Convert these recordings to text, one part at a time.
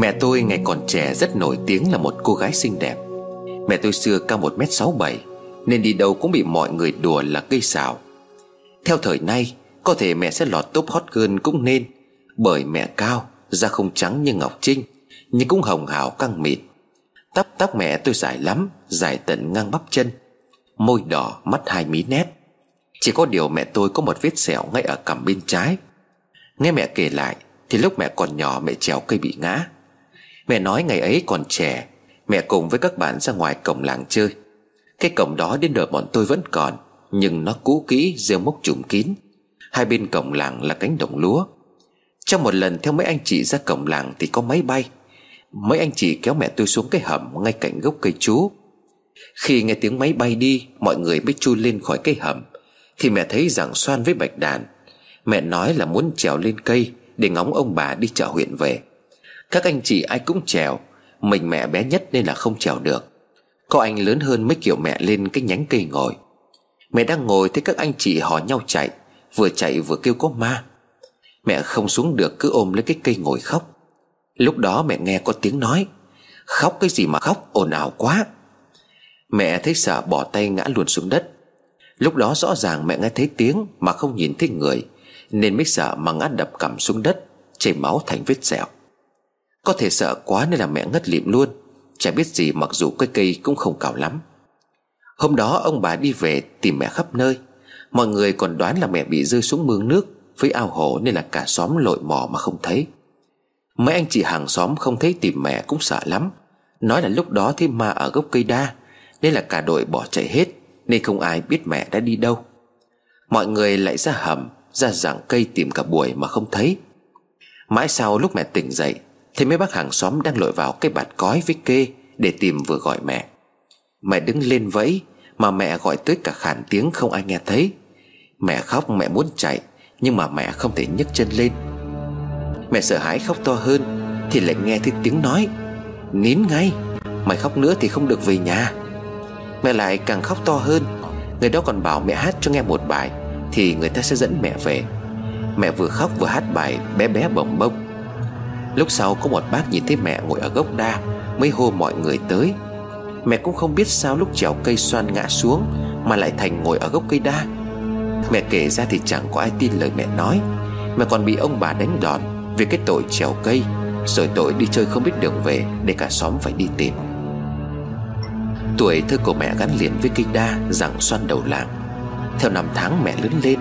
Mẹ tôi ngày còn trẻ rất nổi tiếng là một cô gái xinh đẹp. Mẹ tôi xưa cao 1m67 Nên đi đâu cũng bị mọi người đùa là cây xào. Theo thời nay, Có thể mẹ sẽ lọt top hot girl cũng nên, Bởi mẹ cao, Da không trắng như Ngọc Trinh, Nhưng cũng hồng hào căng mịn. Tóc tóc mẹ tôi dài lắm, Dài tận ngang bắp chân, Môi đỏ, mắt hai mí nét. Chỉ có điều mẹ tôi có một vết sẹo ngay ở cằm bên trái. Nghe mẹ kể lại, Thì lúc mẹ còn nhỏ mẹ trèo cây bị ngã. Mẹ nói ngày ấy còn trẻ, Mẹ cùng với các bạn ra ngoài cổng làng chơi. Cái cổng đó đến đời bọn tôi vẫn còn, Nhưng nó cũ kỹ rêu mốc trùm kín. Hai bên cổng làng là cánh đồng lúa. Trong một lần theo mấy anh chị ra cổng làng Thì có máy bay. Mấy anh chị kéo mẹ tôi xuống cái hầm Ngay cạnh gốc cây chú. Khi nghe tiếng máy bay đi, Mọi người mới chui lên khỏi cây hầm. Thì mẹ thấy rằng xoan với bạch đàn. Mẹ nói là muốn trèo lên cây Để ngóng ông bà đi chợ huyện về. Các anh chị ai cũng trèo. Mình mẹ bé nhất nên là không trèo được. Có anh lớn hơn mới kiểu mẹ lên cái nhánh cây ngồi. Mẹ đang ngồi thấy các anh chị hò nhau chạy, Vừa chạy vừa kêu có ma. Mẹ không xuống được cứ ôm lấy cái cây ngồi khóc. Lúc đó mẹ nghe có tiếng nói, Khóc cái gì mà khóc, ồn ào quá. Mẹ thấy sợ bỏ tay ngã luôn xuống đất. Lúc đó rõ ràng mẹ nghe thấy tiếng Mà không nhìn thấy người, Nên mới sợ mà ngã đập cằm xuống đất, Chảy máu thành vết sẹo. Có thể sợ quá nên là mẹ ngất lịm luôn. Chả biết gì mặc dù cây cây cũng không cao lắm. Hôm đó ông bà đi về tìm mẹ khắp nơi. Mọi người còn đoán là mẹ bị rơi xuống mương nước Với ao hồ nên là cả xóm lội mò mà không thấy. Mấy anh chị hàng xóm không thấy tìm mẹ cũng sợ lắm. Nói là lúc đó thấy ma ở gốc cây đa, Nên là cả đội bỏ chạy hết, Nên không ai biết mẹ đã đi đâu. Mọi người lại ra hầm, Ra rặng cây tìm cả buổi mà không thấy. Mãi sau lúc mẹ tỉnh dậy thì mấy bác hàng xóm đang lội vào cái bạt cói với kê Để tìm vừa gọi mẹ. Mẹ đứng lên vẫy, Mà mẹ gọi tới cả khản tiếng không ai nghe thấy. Mẹ khóc, mẹ muốn chạy, Nhưng mà mẹ không thể nhấc chân lên. Mẹ sợ hãi khóc to hơn, Thì lại nghe thấy tiếng nói, Nín ngay, Mày khóc nữa thì không được về nhà. Mẹ lại càng khóc to hơn. Người đó còn bảo mẹ hát cho nghe một bài, Thì người ta sẽ dẫn mẹ về. Mẹ vừa khóc vừa hát bài bé bé bồng bông. Lúc sau có một bác nhìn thấy mẹ ngồi ở gốc đa Mới hô mọi người tới. Mẹ cũng không biết sao lúc trèo cây xoan ngã xuống Mà lại thành ngồi ở gốc cây đa. Mẹ kể ra thì chẳng có ai tin lời mẹ nói. Mẹ còn bị ông bà đánh đòn Vì cái tội trèo cây, Rồi tội đi chơi không biết đường về Để cả xóm phải đi tìm. Tuổi thơ của mẹ gắn liền với cây đa Rằng xoan đầu làng. Theo năm tháng mẹ lớn lên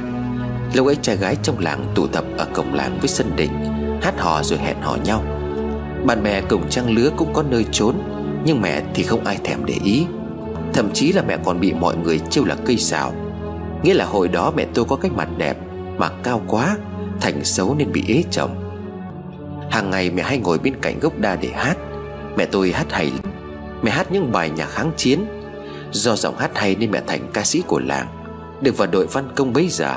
Lâu ấy trai gái trong làng tụ tập ở cổng làng với sân đình. Hát hò rồi hẹn hò nhau. Bạn bè cùng trang lứa cũng có nơi trốn, Nhưng mẹ thì không ai thèm để ý. Thậm chí là mẹ còn bị mọi người trêu là cây xào. Nghĩa là hồi đó mẹ tôi có cái mặt đẹp Mà cao quá, Thành xấu nên bị ế chồng. Hàng ngày mẹ hay ngồi bên cạnh gốc đa để hát. Mẹ tôi hát hay Mẹ hát những bài nhạc kháng chiến. Do giọng hát hay nên mẹ thành ca sĩ của làng, Được vào đội văn công bấy giờ.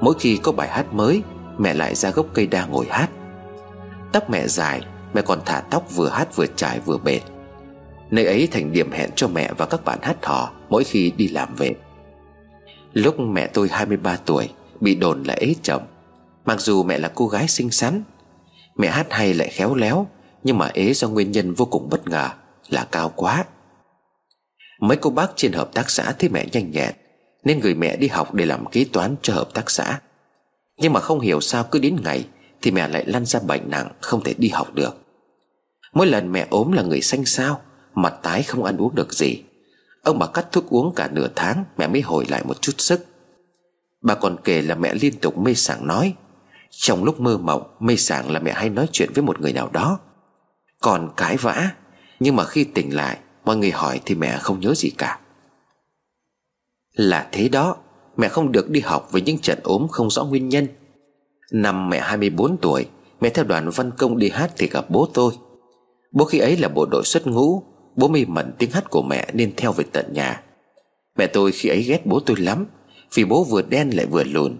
Mỗi khi có bài hát mới Mẹ lại ra gốc cây đa ngồi hát. Tóc mẹ dài, Mẹ còn thả tóc vừa hát vừa trải vừa bệt. Nơi ấy thành điểm hẹn cho mẹ và các bạn hát hò Mỗi khi đi làm về. Lúc mẹ tôi 23 tuổi, Bị đồn là ế chồng. Mặc dù mẹ là cô gái xinh xắn, Mẹ hát hay lại khéo léo, Nhưng mà ế do nguyên nhân vô cùng bất ngờ, Là cao quá. Mấy cô bác trên hợp tác xã thấy mẹ nhanh nhẹn, Nên gửi mẹ đi học để làm kế toán cho hợp tác xã. Nhưng mà không hiểu sao cứ đến ngày Thì mẹ lại lăn ra bệnh nặng, Không thể đi học được. Mỗi lần mẹ ốm là người xanh xao Mặt tái không ăn uống được gì. Ông bà cắt thuốc uống cả nửa tháng, Mẹ mới hồi lại một chút sức. Bà còn kể là mẹ liên tục mê sảng nói. Trong lúc mơ mộng, Mê sảng là mẹ hay nói chuyện với một người nào đó. Còn cái vã, Nhưng mà khi tỉnh lại, Mọi người hỏi thì mẹ không nhớ gì cả. Là thế đó Mẹ không được đi học với những trận ốm không rõ nguyên nhân. Năm mẹ 24 tuổi, Mẹ theo đoàn văn công đi hát thì gặp bố tôi. Bố khi ấy là bộ đội xuất ngũ, Bố mê mẩn tiếng hát của mẹ nên theo về tận nhà. Mẹ tôi khi ấy ghét bố tôi lắm, Vì bố vừa đen lại vừa lùn.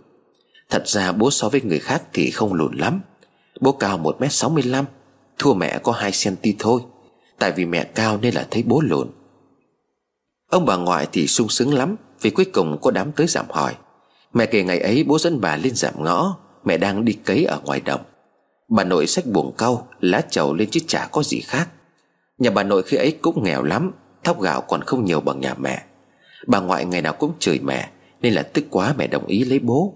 Thật ra bố so với người khác thì không lùn lắm. Bố cao 1m65 Thua mẹ có 2cm thôi. Tại vì mẹ cao nên là thấy bố lùn. Ông bà ngoại thì sung sướng lắm vì cuối cùng có đám tới giảm hỏi Mẹ kể ngày ấy bố dẫn bà lên giảm ngõ. Mẹ đang đi cấy ở ngoài đồng. Bà nội xách buồng cau, Lá trầu lên chứ chả có gì khác. Nhà bà nội khi ấy cũng nghèo lắm, Thóc gạo còn không nhiều bằng nhà mẹ. Bà ngoại ngày nào cũng chửi mẹ, Nên là tức quá mẹ đồng ý lấy bố.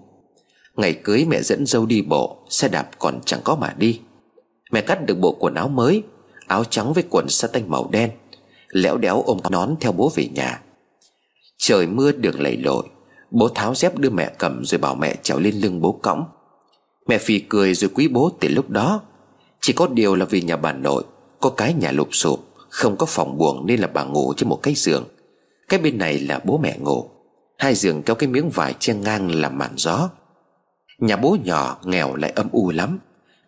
Ngày cưới mẹ dẫn dâu đi bộ, Xe đạp còn chẳng có mà đi. Mẹ cắt được bộ quần áo mới, Áo trắng với quần sa tanh màu đen. Lẽo đéo ôm nón theo bố về nhà. Trời mưa đường lầy lội. Bố tháo dép đưa mẹ cầm Rồi bảo mẹ trèo lên lưng bố cõng. Mẹ phì cười rồi quý bố từ lúc đó. Chỉ có điều là vì nhà bà nội, Có cái nhà lụp sụp, Không có phòng buồng nên là bà ngủ trên một cái giường. Cái bên này là bố mẹ ngủ. Hai giường kéo cái miếng vải che ngang làm màn gió. Nhà bố nhỏ, nghèo lại âm u lắm.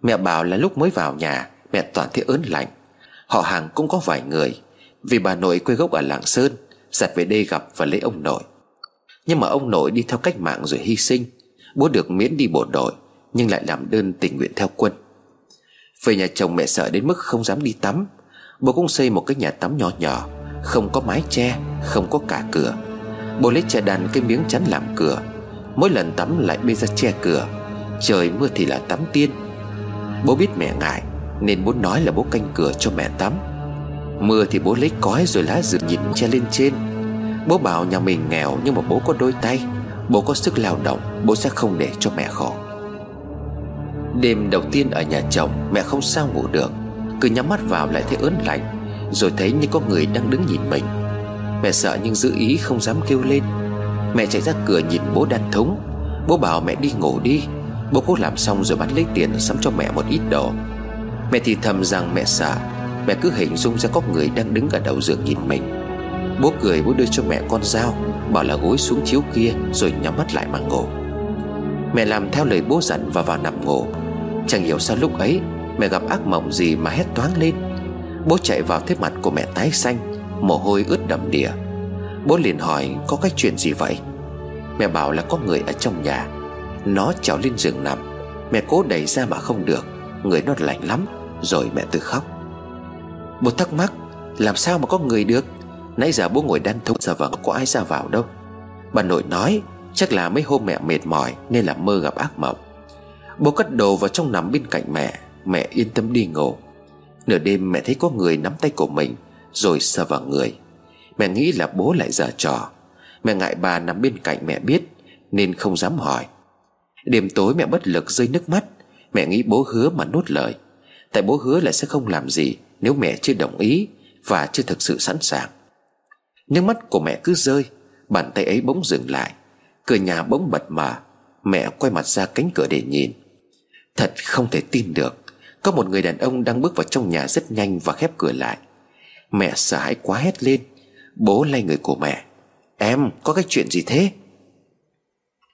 Mẹ bảo là lúc mới vào nhà, Mẹ toàn thấy ớn lạnh. Họ hàng cũng có vài người. Vì bà nội quê gốc ở Lạng Sơn Giặt về đây gặp và lấy ông nội. Nhưng mà ông nội đi theo cách mạng rồi hy sinh. Bố được miễn đi bộ đội, Nhưng lại làm đơn tình nguyện theo quân. Về nhà chồng mẹ sợ đến mức không dám đi tắm. Bố cũng xây một cái nhà tắm nhỏ nhỏ, Không có mái che, Không có cả cửa. Bố lấy che đàn cái miếng chắn làm cửa. Mỗi lần tắm lại bê ra che cửa. Trời mưa thì là tắm tiên. Bố biết mẹ ngại, Nên bố nói là bố canh cửa cho mẹ tắm. Mưa thì bố lấy cói rồi lá rừng nhìn che lên trên. Bố bảo nhà mình nghèo Nhưng mà bố có đôi tay. Bố có sức lao động, Bố sẽ không để cho mẹ khổ. Đêm đầu tiên ở nhà chồng, Mẹ không sao ngủ được. Cứ nhắm mắt vào lại thấy ớn lạnh, Rồi thấy như có người đang đứng nhìn mình. Mẹ sợ nhưng giữ ý không dám kêu lên. Mẹ chạy ra cửa nhìn bố đan thúng. Bố bảo mẹ đi ngủ đi. Bố cố làm xong rồi bán lấy tiền sắm cho mẹ một ít đồ. Mẹ thì thầm rằng mẹ sợ. Mẹ cứ hình dung ra có người đang đứng ở đầu giường nhìn mình. Bố cười bố đưa cho mẹ con dao, Bảo là gối xuống chiếu kia Rồi nhắm mắt lại mà ngủ. Mẹ làm theo lời bố dặn và vào nằm ngủ. Chẳng hiểu sao lúc ấy, Mẹ gặp ác mộng gì mà hét toáng lên. Bố chạy vào thấy mặt của mẹ tái xanh, Mồ hôi ướt đầm đìa. Bố liền hỏi, có cái chuyện gì vậy? Mẹ bảo là có người ở trong nhà. Nó trèo lên giường nằm. Mẹ cố đẩy ra mà không được. Người nó lạnh lắm, Rồi mẹ tự khóc. Bố thắc mắc, Làm sao mà có người được? Nãy giờ bố ngồi đan thông, giờ vẫn có ai ra vào đâu? Bà nội nói, Chắc là mấy hôm mẹ mệt mỏi Nên là mơ gặp ác mộng. Bố cất đồ vào trong nằm bên cạnh mẹ Mẹ yên tâm đi ngủ. Nửa đêm mẹ thấy có người nắm tay của mình, Rồi sờ vào người. Mẹ nghĩ là bố lại giở trò. Mẹ ngại bà nằm bên cạnh mẹ biết, Nên không dám hỏi. Đêm tối mẹ bất lực rơi nước mắt. Mẹ nghĩ bố hứa mà nuốt lời. Tại bố hứa là sẽ không làm gì. Nếu mẹ chưa đồng ý Và chưa thực sự sẵn sàng. Nước mắt của mẹ cứ rơi, Bàn tay ấy bỗng dừng lại, Cửa nhà bỗng bật mở Mẹ quay mặt ra cánh cửa để nhìn. Thật không thể tin được, Có một người đàn ông đang bước vào trong nhà rất nhanh Và khép cửa lại. Mẹ sợ hãi quá hét lên, Bố lay người của mẹ, Em có cái chuyện gì thế?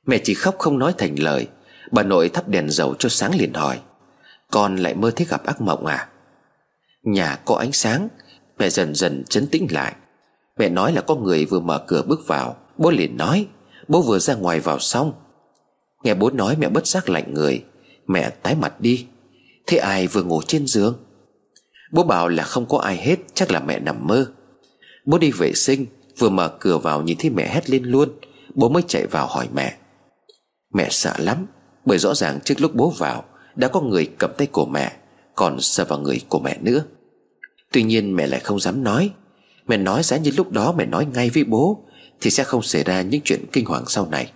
Mẹ chỉ khóc không nói thành lời, Bà nội thắp đèn dầu cho sáng liền hỏi, Con lại mơ thấy gặp ác mộng à? Nhà có ánh sáng. Mẹ dần dần chấn tĩnh lại. Mẹ nói là có người vừa mở cửa bước vào. Bố liền nói, Bố vừa ra ngoài vào xong. Nghe bố nói mẹ bất giác lạnh người. Mẹ tái mặt đi. Thế ai vừa ngủ trên giường? Bố bảo là không có ai hết, Chắc là mẹ nằm mơ. Bố đi vệ sinh, Vừa mở cửa vào nhìn thấy mẹ hét lên luôn. Bố mới chạy vào hỏi mẹ. Mẹ sợ lắm, Bởi rõ ràng trước lúc bố vào, Đã có người cầm tay của mẹ, Còn sờ vào người của mẹ nữa. Tuy nhiên mẹ lại không dám nói. Mẹ nói giá như lúc đó mẹ nói ngay với bố, Thì sẽ không xảy ra những chuyện kinh hoàng sau này.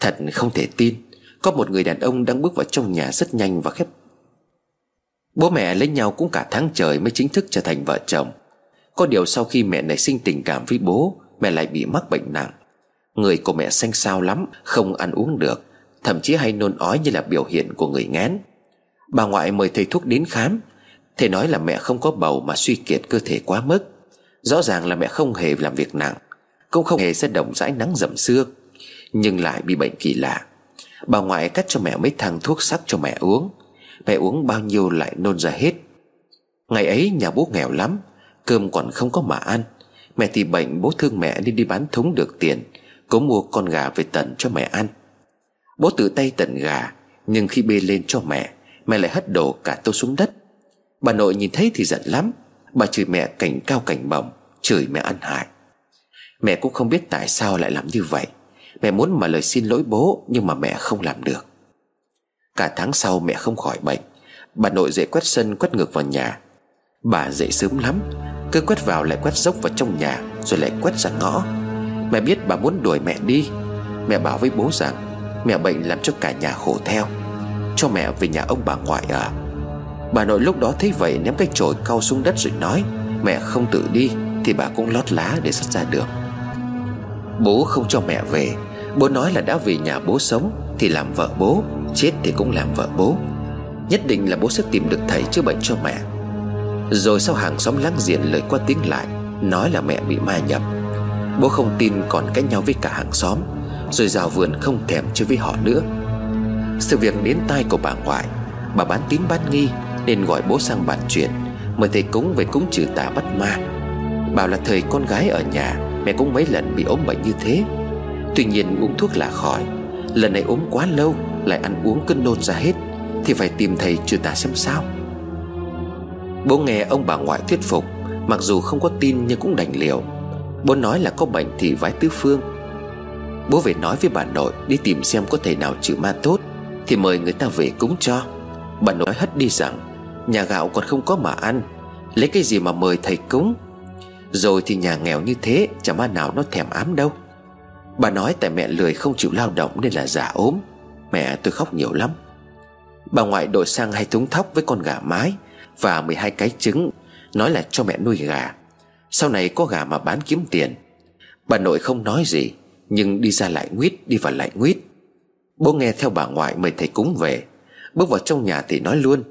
Thật không thể tin, Có một người đàn ông đang bước vào trong nhà rất nhanh và khép. Bố mẹ lấy nhau cũng cả tháng trời mới chính thức trở thành vợ chồng. Có điều sau khi mẹ nảy sinh tình cảm với bố, Mẹ lại bị mắc bệnh nặng. Người của mẹ xanh xao lắm, Không ăn uống được, Thậm chí hay nôn ói như là biểu hiện của người ngán. Bà ngoại mời thầy thuốc đến khám Thầy nói là mẹ không có bầu mà suy kiệt cơ thể quá mức. Rõ ràng là mẹ không hề làm việc nặng, Cũng không hề sẽ đồng dãi nắng dầm xương Nhưng lại bị bệnh kỳ lạ. Bà ngoại cắt cho mẹ mấy thang thuốc sắc cho mẹ uống. Mẹ uống bao nhiêu lại nôn ra hết. Ngày ấy nhà bố nghèo lắm, Cơm còn không có mà ăn. Mẹ thì bệnh, bố thương mẹ nên đi bán thúng được tiền Cố mua con gà về tận cho mẹ ăn. Bố tự tay tận gà, Nhưng khi bê lên cho mẹ Mẹ lại hất đổ cả tô xuống đất. Bà nội nhìn thấy thì giận lắm. Bà chửi mẹ cảnh cao cảnh mỏng, Chửi mẹ ăn hại. Mẹ cũng không biết tại sao lại làm như vậy. Mẹ muốn mà lời xin lỗi bố, Nhưng mà mẹ không làm được. Cả tháng sau mẹ không khỏi bệnh. Bà nội dậy quét sân, quét ngược vào nhà. Bà dậy sớm lắm. Cứ quét vào lại quét dốc vào trong nhà, Rồi lại quét ra ngõ. Mẹ biết bà muốn đuổi mẹ đi. Mẹ bảo với bố rằng, Mẹ bệnh làm cho cả nhà khổ theo. Cho mẹ về nhà ông bà ngoại à Bà nội lúc đó thấy vậy ném cái chổi cau xuống đất rồi nói, Mẹ không tự đi Thì bà cũng lót lá để sắt ra đường. Bố không cho mẹ về. Bố nói là đã về nhà bố sống Thì làm vợ bố, Chết thì cũng làm vợ bố. Nhất định là bố sẽ tìm được thầy chữa bệnh cho mẹ. Rồi sau hàng xóm láng giềng lời qua tiếng lại, Nói là mẹ bị ma nhập. Bố không tin còn cách nhau với cả hàng xóm, Rồi rào vườn không thèm chơi với họ nữa. Sự việc đến tai của bà ngoại, Bà bán tín bán nghi nên gọi bố sang bàn chuyện, Mời thầy cúng về cúng trừ tà bắt ma. Bảo là thời con gái ở nhà, Mẹ cũng mấy lần bị ốm bệnh như thế. Tuy nhiên uống thuốc là khỏi, Lần này ốm quá lâu, Lại ăn uống cứ nôn ra hết, Thì phải tìm thầy trừ tà xem sao. Bố nghe ông bà ngoại thuyết phục, Mặc dù không có tin nhưng cũng đành liều. Bố nói là có bệnh thì vái tứ phương. Bố về nói với bà nội Đi tìm xem có thầy nào trừ ma tốt, Thì mời người ta về cúng cho. Bà nội hất đi rằng Nhà gạo còn không có mà ăn. Lấy cái gì mà mời thầy cúng? Rồi thì nhà nghèo như thế Chả ma nào nó thèm ám đâu. Bà nói tại mẹ lười không chịu lao động Nên là giả ốm. Mẹ tôi khóc nhiều lắm. Bà ngoại đổi sang hai thúng thóc với con gà mái Và 12 cái trứng, Nói là cho mẹ nuôi gà. Sau này có gà mà bán kiếm tiền. Bà nội không nói gì, Nhưng đi ra lại nguyết, Đi vào lại nguyết. Bố nghe theo bà ngoại mời thầy cúng về. Bước vào trong nhà thì nói luôn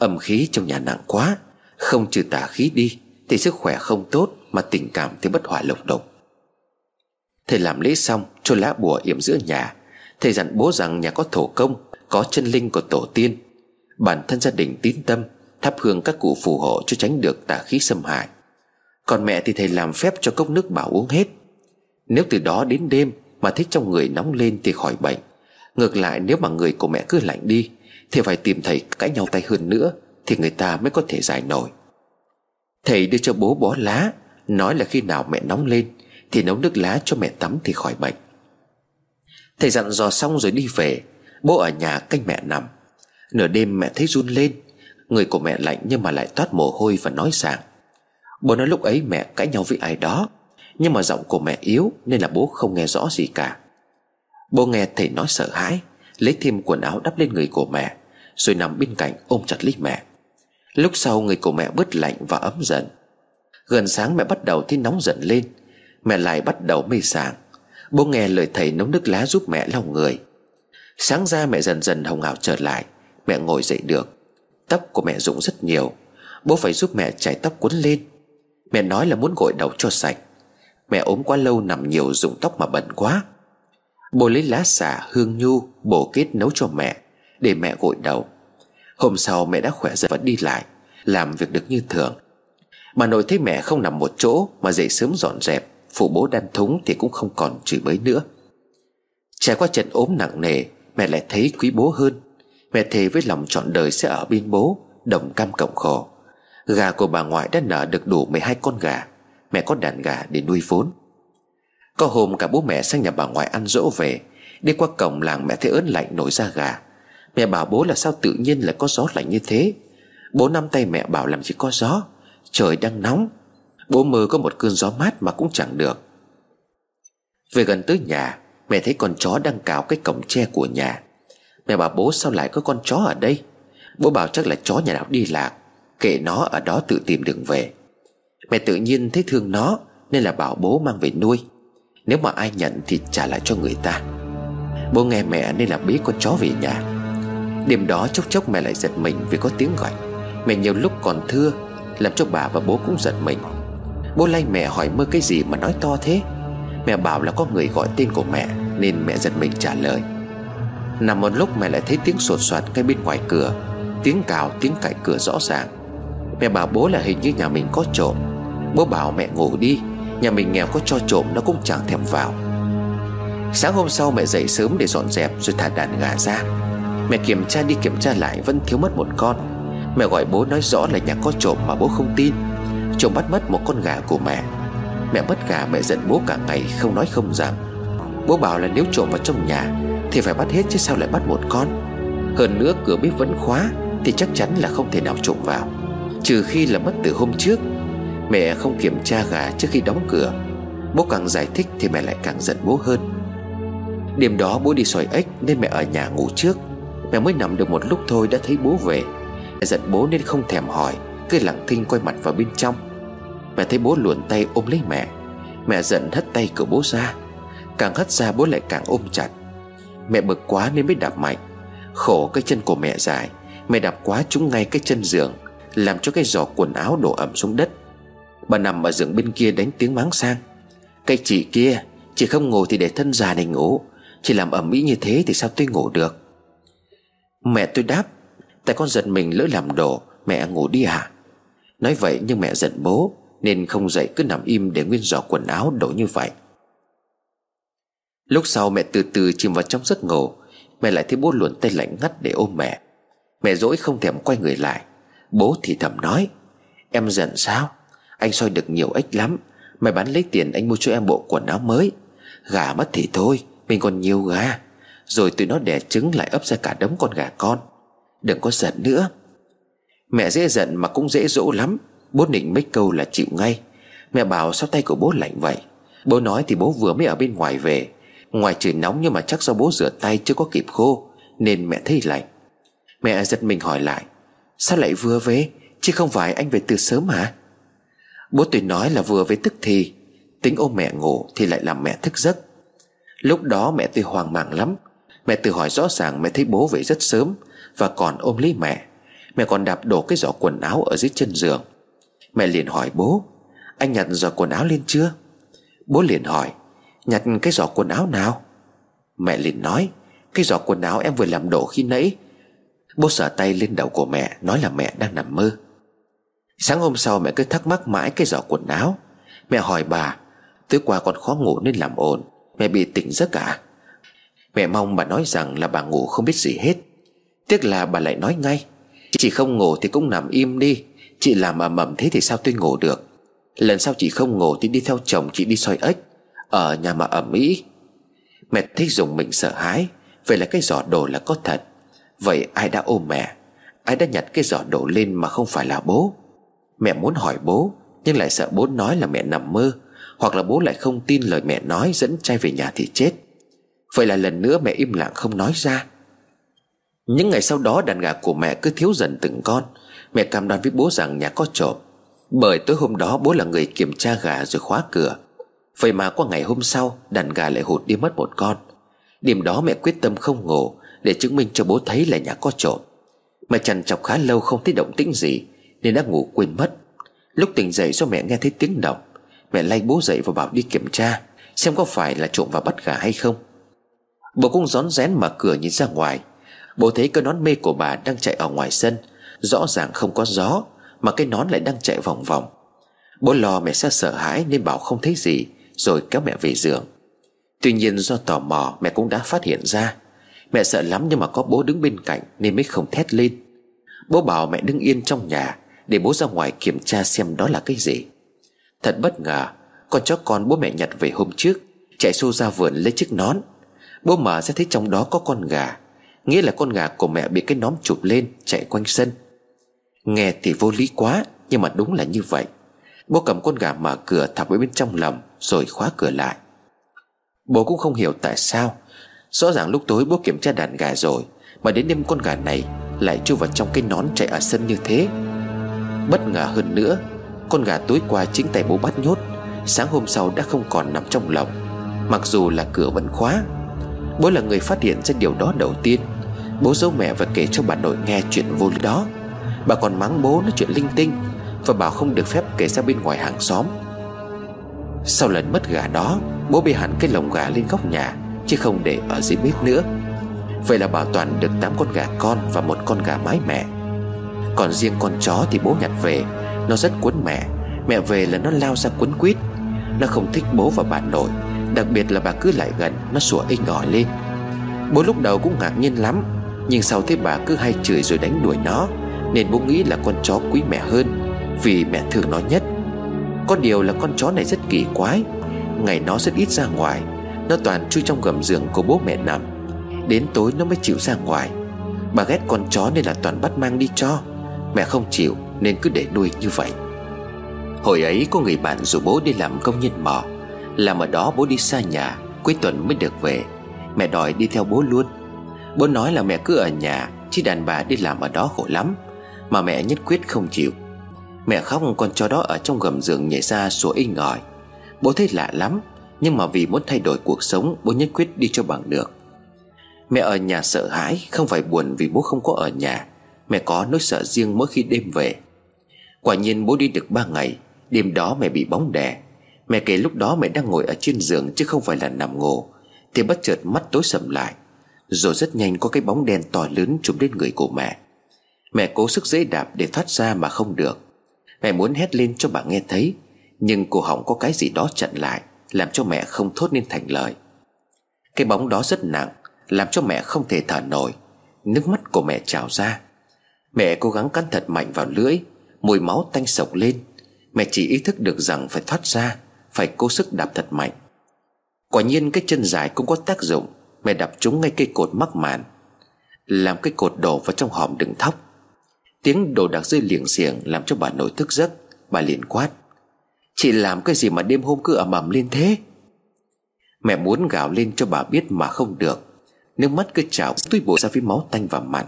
Âm khí trong nhà nặng quá. Không trừ tà khí đi, Thì sức khỏe không tốt Mà tình cảm thì bất hòa lộc độc. Thầy làm lễ xong, cho lá bùa yểm giữa nhà. Thầy dặn bố rằng nhà có thổ công, Có chân linh của tổ tiên. Bản thân gia đình tín tâm, Thắp hương các cụ phù hộ cho tránh được tà khí xâm hại. Còn mẹ thì thầy làm phép cho cốc nước bảo uống hết. Nếu từ đó đến đêm Mà thích trong người nóng lên thì khỏi bệnh. Ngược lại, nếu mà người của mẹ cứ lạnh đi thì phải tìm thầy cãi nhau tay hơn nữa Thì người ta mới có thể giải nổi. Thầy đưa cho bố bó lá, Nói là khi nào mẹ nóng lên Thì nấu nước lá cho mẹ tắm thì khỏi bệnh. Thầy dặn dò xong rồi đi về, Bố ở nhà canh mẹ nằm. Nửa đêm mẹ thấy run lên, Người của mẹ lạnh nhưng mà lại toát mồ hôi và nói rằng, Bố nói lúc ấy mẹ cãi nhau với ai đó, Nhưng mà giọng của mẹ yếu Nên là bố không nghe rõ gì cả. Bố nghe thầy nói sợ hãi, Lấy thêm quần áo đắp lên người của mẹ. Rồi nằm bên cạnh ôm chặt lấy mẹ. Lúc sau người của mẹ bớt lạnh và ấm dần Gần sáng mẹ bắt đầu thấy nóng dần lên, Mẹ lại bắt đầu mê sảng. Bố nghe lời thầy nấu nước lá giúp mẹ lau người. Sáng ra mẹ dần dần hồng hào trở lại, Mẹ ngồi dậy được. Tóc của mẹ rụng rất nhiều, Bố phải giúp mẹ chải tóc quấn lên. Mẹ nói là muốn gội đầu cho sạch. Mẹ ốm quá lâu nằm nhiều rụng tóc mà bẩn quá. Bố lấy lá xả hương nhu Bổ kết nấu cho mẹ. Để mẹ gội đầu. Hôm sau mẹ đã khỏe dần và đi lại, Làm việc được như thường. Bà nội thấy mẹ không nằm một chỗ Mà dậy sớm dọn dẹp, Phụ bố đan thúng thì cũng không còn chửi bới nữa. Trải qua trận ốm nặng nề, Mẹ lại thấy quý bố hơn. Mẹ thề với lòng trọn đời sẽ ở bên bố, Đồng cam cộng khổ. Gà của bà ngoại đã nở được đủ 12 con gà, Mẹ có đàn gà để nuôi vốn. Có hôm cả bố mẹ sang nhà bà ngoại ăn dỗ về, Đi qua cổng làng mẹ thấy ớn lạnh nổi ra gà. Mẹ bảo bố là sao tự nhiên lại có gió lạnh như thế? Bố nắm tay mẹ bảo làm gì có gió? Trời đang nóng. Bố mơ có một cơn gió mát mà cũng chẳng được. Về gần tới nhà, Mẹ thấy con chó đang cào cái cổng tre của nhà. Mẹ bảo bố sao lại có con chó ở đây? Bố bảo chắc là chó nhà nào đi lạc, Kệ nó ở đó tự tìm đường về. Mẹ tự nhiên thấy thương nó, Nên là bảo bố mang về nuôi. Nếu mà ai nhận thì trả lại cho người ta. Bố nghe mẹ nên là bế con chó về nhà. Đêm đó chốc chốc mẹ lại giật mình vì có tiếng gọi. Mẹ nhiều lúc còn thưa, Làm cho bà và bố cũng giật mình. Bố lay mẹ hỏi mơ cái gì mà nói to thế? Mẹ bảo là có người gọi tên của mẹ, Nên mẹ giật mình trả lời. Nằm một lúc mẹ lại thấy tiếng sột soạt ngay bên ngoài cửa. Tiếng cào, tiếng cạy cửa rõ ràng. Mẹ bảo bố là hình như nhà mình có trộm. Bố bảo mẹ ngủ đi, Nhà mình nghèo có cho trộm nó cũng chẳng thèm vào. Sáng hôm sau mẹ dậy sớm để dọn dẹp Rồi thả đàn gà ra. Mẹ kiểm tra đi kiểm tra lại vẫn thiếu mất một con. Mẹ gọi bố nói rõ là nhà có trộm mà bố không tin. Trộm bắt mất một con gà của mẹ. Mẹ mất gà, mẹ giận bố cả ngày, không nói không giảm Bố bảo là nếu trộm vào trong nhà, Thì phải bắt hết chứ sao lại bắt một con? Hơn nữa, cửa bếp vẫn khóa, Thì chắc chắn là không thể nào trộm vào. Trừ khi là mất từ hôm trước. Mẹ không kiểm tra gà trước khi đóng cửa. Bố càng giải thích thì mẹ lại càng giận bố hơn. Đêm đó bố đi soi ếch Nên mẹ ở nhà ngủ trước. Mẹ mới nằm được một lúc thôi đã thấy bố về. Mẹ giận bố nên không thèm hỏi, Cứ lặng thinh quay mặt vào bên trong. Mẹ thấy bố luồn tay ôm lấy mẹ. Mẹ giận hất tay của bố ra. Càng hất ra bố lại càng ôm chặt. Mẹ bực quá nên mới đạp mạnh. Khổ cái chân của mẹ dài. Mẹ đạp quá trúng ngay cái chân giường, Làm cho cái giỏ quần áo đổ ẩm xuống đất. Bà nằm ở giường bên kia đánh tiếng mắng sang. Cái chị kia, Chị không ngủ thì để thân già này ngủ. Chị làm ẩm mỹ như thế thì sao tôi ngủ được? Mẹ tôi đáp, Tại con giật mình lỡ làm đổ Mẹ ngủ đi à Nói vậy nhưng mẹ giận bố, Nên không dậy cứ nằm im để nguyên giỏ quần áo đổ như vậy. Lúc sau mẹ từ từ chìm vào trong giấc ngủ, Mẹ lại thấy bố luồn tay lạnh ngắt để ôm mẹ. Mẹ dỗi không thèm quay người lại. Bố thì thầm nói, Em giận sao? Anh soi được nhiều ếch lắm, Mày bán lấy tiền anh mua cho em bộ quần áo mới. Gà mất thì thôi, Mình còn nhiều gà. Rồi tụi nó đẻ trứng lại ấp ra cả đống con gà con. Đừng có giận nữa. Mẹ dễ giận mà cũng dễ dỗ lắm. Bố định mấy câu là chịu ngay. Mẹ bảo sao tay của bố lạnh vậy? Bố nói thì bố vừa mới ở bên ngoài về. Ngoài trời nóng nhưng mà chắc do bố rửa tay chưa có kịp khô, Nên mẹ thấy lạnh. Mẹ giật mình hỏi lại, Sao lại vừa về? Chứ không phải anh về từ sớm hả? Bố tôi nói là vừa về tức thì, Tính ôm mẹ ngủ thì lại làm mẹ thức giấc. Lúc đó mẹ tôi hoang mang lắm Mẹ tự hỏi rõ ràng mẹ thấy bố về rất sớm Và còn ôm lấy mẹ. Mẹ còn đạp đổ cái giỏ quần áo ở dưới chân giường. Mẹ liền hỏi bố, Anh nhặt giỏ quần áo lên chưa? Bố liền hỏi, Nhặt cái giỏ quần áo nào? Mẹ liền nói, Cái giỏ quần áo em vừa làm đổ khi nãy. Bố sờ tay lên đầu của mẹ, Nói là mẹ đang nằm mơ. Sáng hôm sau mẹ cứ thắc mắc mãi cái giỏ quần áo. Mẹ hỏi bà, Tối qua còn khó ngủ nên làm ồn, Mẹ bị tỉnh giấc à? Mẹ mong bà nói rằng là bà ngủ không biết gì hết. Tiếc là bà lại nói ngay, Chị không ngủ thì cũng nằm im đi. Chị làm ầm ầm thế thì sao tôi ngủ được? Lần sau chị không ngủ thì đi theo chồng chị đi soi ếch, Ở nhà mà ẩm mỹ Mẹ thấy dùng mình sợ hãi, Vậy là cái giỏ đồ là có thật. Vậy ai đã ôm mẹ? Ai đã nhặt cái giỏ đồ lên mà không phải là bố? Mẹ muốn hỏi bố, Nhưng lại sợ bố nói là mẹ nằm mơ, Hoặc là bố lại không tin lời mẹ nói Dẫn trai về nhà thì chết. Vậy là lần nữa mẹ im lặng không nói ra. Những ngày sau đó, đàn gà của mẹ cứ thiếu dần từng con. Mẹ cam đoan với bố rằng nhà có trộm. Bởi tối hôm đó, bố là người kiểm tra gà rồi khóa cửa. Vậy mà qua ngày hôm sau, Đàn gà lại hụt đi mất một con. Đêm đó mẹ quyết tâm không ngủ, Để chứng minh cho bố thấy là nhà có trộm. Mẹ chằn chọc khá lâu không thấy động tĩnh gì, Nên đã ngủ quên mất. Lúc tỉnh dậy, do mẹ nghe thấy tiếng động, Mẹ lay bố dậy và bảo đi kiểm tra, Xem có phải là trộm vào bắt gà hay không. Bố cũng rón rén mở cửa nhìn ra ngoài. Bố thấy cái nón mê của bà đang chạy ở ngoài sân. Rõ ràng không có gió, Mà cái nón lại đang chạy vòng vòng. Bố lo mẹ sẽ sợ hãi nên bảo không thấy gì, Rồi kéo mẹ về giường. Tuy nhiên do tò mò, mẹ cũng đã phát hiện ra. Mẹ sợ lắm nhưng mà có bố đứng bên cạnh Nên mới không thét lên. Bố bảo mẹ đứng yên trong nhà, Để bố ra ngoài kiểm tra xem đó là cái gì. Thật bất ngờ, Con chó con bố mẹ nhặt về hôm trước, Chạy xô ra vườn lấy chiếc nón. Bố mở sẽ thấy trong đó có con gà. Nghĩa là con gà của mẹ bị cái nóm chụp lên, Chạy quanh sân. Nghe thì vô lý quá, Nhưng mà đúng là như vậy. Bố cầm con gà mở cửa thọc vào bên trong lòng Rồi khóa cửa lại. Bố cũng không hiểu tại sao. Rõ ràng lúc tối bố kiểm tra đàn gà rồi, Mà đến đêm con gà này Lại chui vào trong cái nón chạy ở sân như thế. Bất ngờ hơn nữa, Con gà tối qua chính tay bố bắt nhốt. Sáng hôm sau đã không còn nằm trong lòng Mặc dù là cửa vẫn khóa. Bố là người phát hiện ra điều đó đầu tiên, Bố giấu mẹ và kể cho bà nội nghe chuyện vô lý đó. Bà còn mắng bố nói chuyện linh tinh Và bảo không được phép kể ra bên ngoài hàng xóm. Sau lần mất gà đó, Bố bê hẳn cái lồng gà lên góc nhà, Chứ không để ở dưới bếp nữa. Vậy là bảo toàn được 8 con gà con Và một con gà mái mẹ. Còn riêng con chó thì bố nhặt về, Nó rất cuốn mẹ. Mẹ về là nó lao ra cuốn quýt. Nó không thích bố và bà nội Đặc biệt là bà cứ lại gần, Nó sủa inh ỏi lên. Bố lúc đầu cũng ngạc nhiên lắm, Nhưng sau thấy bà cứ hay chửi rồi đánh đuổi nó, Nên bố nghĩ là con chó quý mẹ hơn, Vì mẹ thương nó nhất. Có điều là con chó này rất kỳ quái, Ngày nó rất ít ra ngoài, Nó toàn chui trong gầm giường của bố mẹ nằm. Đến tối nó mới chịu ra ngoài. Bà ghét con chó nên là toàn bắt mang đi cho, Mẹ không chịu nên cứ để nuôi như vậy. Hồi ấy có người bạn rủ bố đi làm công nhân mỏ làm ở đó bố đi xa nhà, Cuối tuần mới được về. Mẹ đòi đi theo bố luôn. Bố nói là mẹ cứ ở nhà, Chứ đàn bà đi làm ở đó khổ lắm, Mà mẹ nhất quyết không chịu. Mẹ khóc con chó đó ở trong gầm giường nhảy ra sủa inh ỏi. Bố thấy lạ lắm, Nhưng mà vì muốn thay đổi cuộc sống, Bố nhất quyết đi cho bằng được. Mẹ ở nhà sợ hãi, Không phải buồn vì bố không có ở nhà. Mẹ có nỗi sợ riêng mỗi khi đêm về. Quả nhiên bố đi được ba ngày, Đêm đó mẹ bị bóng đè. Mẹ kể lúc đó mẹ đang ngồi ở trên giường Chứ không phải là nằm ngủ. Thì bất chợt mắt tối sầm lại, Rồi rất nhanh có cái bóng đen to lớn trùm lên người của mẹ. Mẹ cố sức dễ đạp để thoát ra mà không được. Mẹ muốn hét lên cho bà nghe thấy, Nhưng cổ họng có cái gì đó chặn lại, Làm cho mẹ không thốt nên thành lời. Cái bóng đó rất nặng, Làm cho mẹ không thể thở nổi. Nước mắt của mẹ trào ra. Mẹ cố gắng cắn thật mạnh vào lưỡi, Mùi máu tanh sộc lên. Mẹ chỉ ý thức được rằng phải thoát ra. Phải cố sức đạp thật mạnh. Quả nhiên cái chân dài cũng có tác dụng, Mẹ đạp trúng ngay cây cột mắc màn, Làm cái cột đổ vào trong hòm đựng thóc. Tiếng đồ đạc rơi liềng xiềng Làm cho bà nội thức giấc, Bà liền quát. Chị làm cái gì mà đêm hôm cứ ầm ầm lên thế? Mẹ muốn gào lên cho bà biết mà không được. Nước mắt cứ trào, túi bụi ra với máu tanh và mặn.